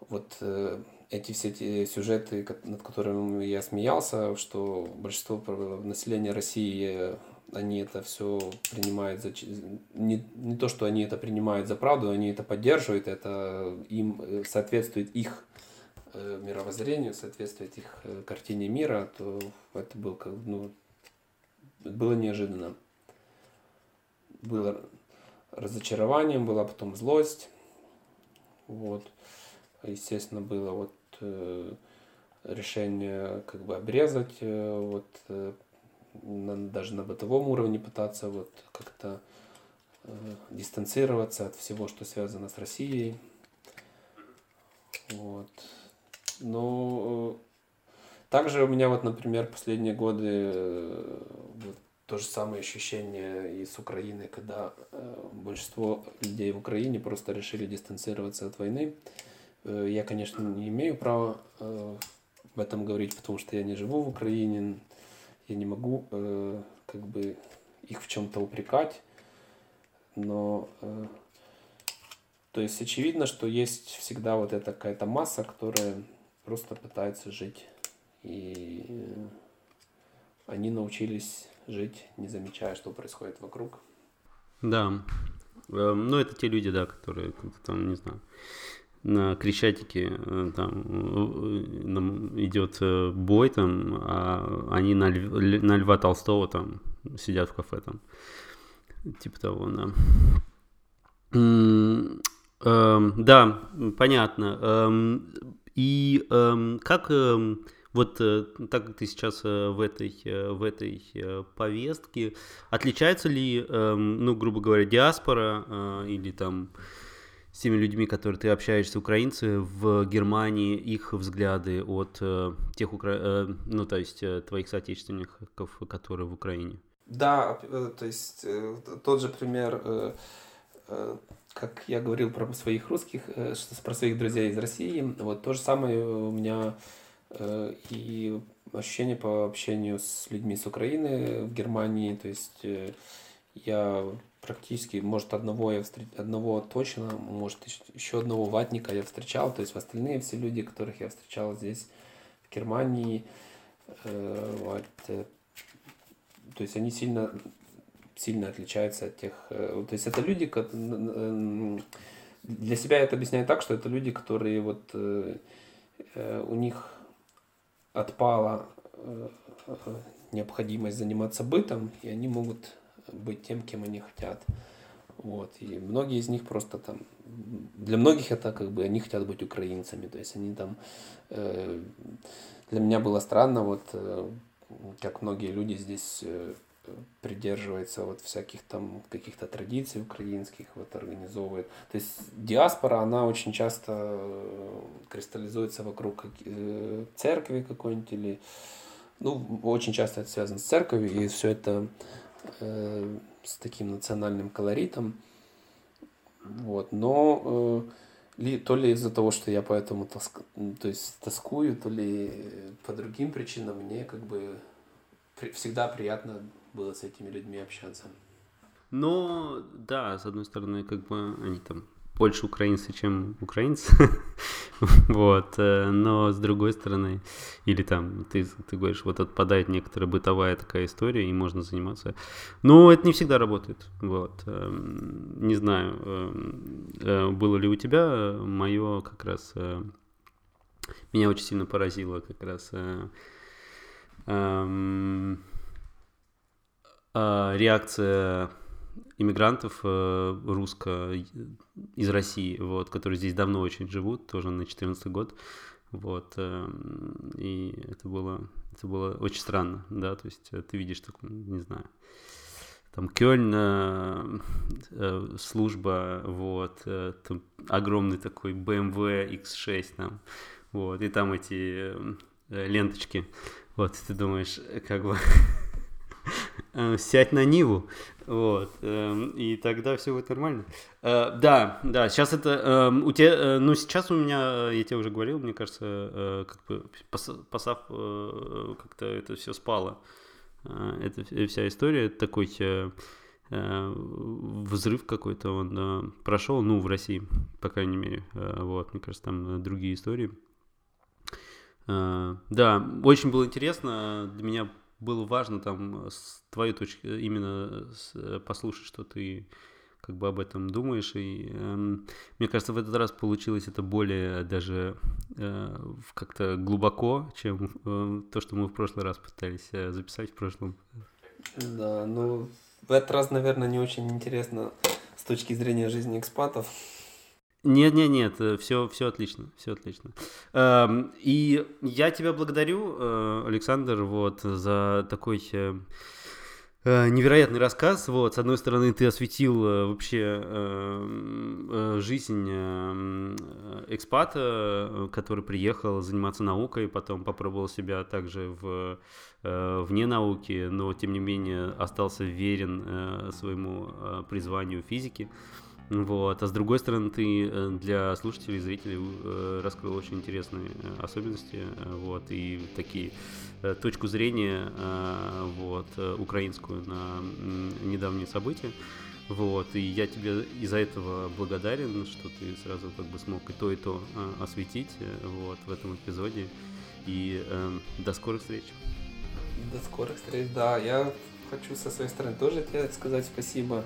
вот э, эти все эти сюжеты, над которыми я смеялся, что большинство населения России, они это все принимают за... Не, не то, что они это принимают за правду, они это поддерживают, это им э, соответствует их э, мировоззрению, соответствует их картине мира, то это было, ну, было неожиданно. Было разочарованием, была потом злость. Вот естественно, было вот э, решение как бы обрезать, э, вот э, даже на бытовом уровне пытаться вот как-то дистанцироваться от всего, что связано с Россией. Вот. Но также у меня вот, например, последние годы э, вот, то же самое ощущение и с Украиной, когда большинство людей в Украине просто решили дистанцироваться от войны. Э, я, конечно, не имею права э, об этом говорить, потому что я не живу в Украине, я не могу э, как бы их в чем-то упрекать, но э, то есть очевидно, что есть всегда вот эта какая-то масса, которая просто пытается жить и э, они научились жить, не замечая, что происходит вокруг. Да. Ну, это те люди, да, которые там, не знаю, на Крещатике э, там э, идет бой там, а они на, Ль, на Льва Толстого там сидят в кафе там. Типа того, да. Эм, да, понятно. Эм, и эм, как вот э, так как ты сейчас э, в этой, э, в этой повестке, отличается ли, ну, грубо говоря, диаспора или там с теми людьми, которые ты общаешься, украинцы в Германии, их взгляды от тех, укра... ну, то есть твоих соотечественников, которые в Украине? Да, то есть тот же пример, как я говорил про своих русских, про своих друзей из России, вот то же самое у меня Э, и ощущение по общению с людьми с Украины в Германии, то есть э, я практически, может, одного я встреч... одного точно, может, еще одного ватника я встречал, то есть остальные все люди, которых я встречал здесь, в Германии, э, вот, то есть они сильно, сильно отличаются от тех, то есть это люди, для себя я это объясняю так, что это люди, которые вот у них отпала э, необходимость заниматься бытом, и они могут быть тем, кем они хотят. Вот. И многие из них просто там, для многих это как бы они хотят быть украинцами, то есть они там, э, для меня было странно, вот э, как многие люди здесь э, придерживается вот всяких там каких-то традиций украинских, вот организовывает. То есть диаспора, она очень часто э, кристаллизуется вокруг э, церкви какой-нибудь или ну, очень часто это связано с церковью, и все это э, с таким национальным колоритом. Вот. Но э, ли, то ли из-за того, что я поэтому тоск, то есть тоскую, то ли по другим причинам мне как бы при, всегда приятно было с этими людьми общаться. Но, да, с одной стороны, как бы они там больше украинцы, чем украинцы, [LAUGHS] вот, э, но с другой стороны, или там, ты, ты говоришь, вот отпадает некоторая бытовая такая история, и можно заниматься, но это не всегда работает, вот, эм, не знаю, эм, э, было ли у тебя мое как раз, э, меня очень сильно поразило как раз эм, реакция иммигрантов э, русско из России, вот, которые здесь давно очень живут, тоже на 14 год, вот, э, и это было, это было очень странно, да, то есть э, ты видишь такую, не знаю, там Кёльн, э, служба, вот, э, там огромный такой BMW X6 там, вот, и там эти э, ленточки, вот, ты думаешь, как бы Э, [LAUGHS] сядь на Ниву, вот, эм, и тогда все будет нормально. Э, да, да, сейчас это, эм, у тебя, ну, сейчас у меня, я тебе уже говорил, мне кажется, э, как бы, посав, как-то это все спало. Это вся история, такой взрыв какой-то он прошел, ну, в России, по крайней мере, вот, мне кажется, там другие истории. Да, очень было интересно, для меня было важно там э, с твоей точки э, именно э, послушать, что ты как бы об этом думаешь. И э, мне кажется, в этот раз получилось это более даже э, как-то глубоко, чем э, то, что мы в прошлый раз пытались э, записать в прошлом. Да, ну в этот раз, наверное, не очень интересно с точки зрения жизни экспатов. Нет, нет, нет, все, все отлично, все отлично. Эм, и я тебя благодарю, э, Александр, вот за такой э, Э, невероятный рассказ. Вот, с одной стороны, ты осветил э, вообще э, жизнь экспата, который приехал заниматься наукой, потом попробовал себя также в вне науки, но тем не менее остался верен своему призванию физики. Вот. А с другой стороны, ты для слушателей, зрителей раскрыл очень интересные особенности вот, и такие Э, точку зрения э, вот, э, украинскую на недавние события. Вот, и я тебе из-за этого благодарен, что ты сразу как бы смог и то, и то осветить вот, в этом эпизоде. И э, до скорых встреч. До скорых встреч, да. Я хочу со своей стороны тоже тебе сказать спасибо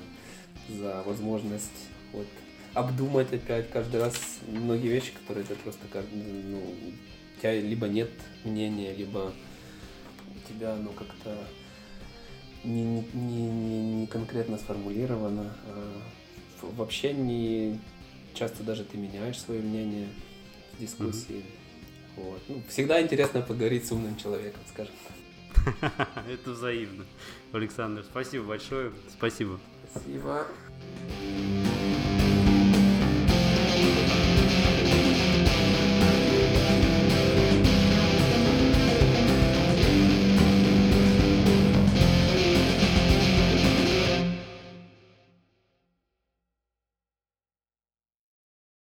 за возможность вот, обдумать опять каждый раз многие вещи, которые ты просто как, ну, у тебя либо нет мнения, либо тебя оно как-то не, не, не, не конкретно сформулировано. А вообще не часто даже ты меняешь свое мнение в дискуссии. Mm-hmm. Вот. Ну, всегда интересно поговорить с умным человеком, скажем так. [LAUGHS] Это взаимно. Александр, спасибо большое. Спасибо. Спасибо. Música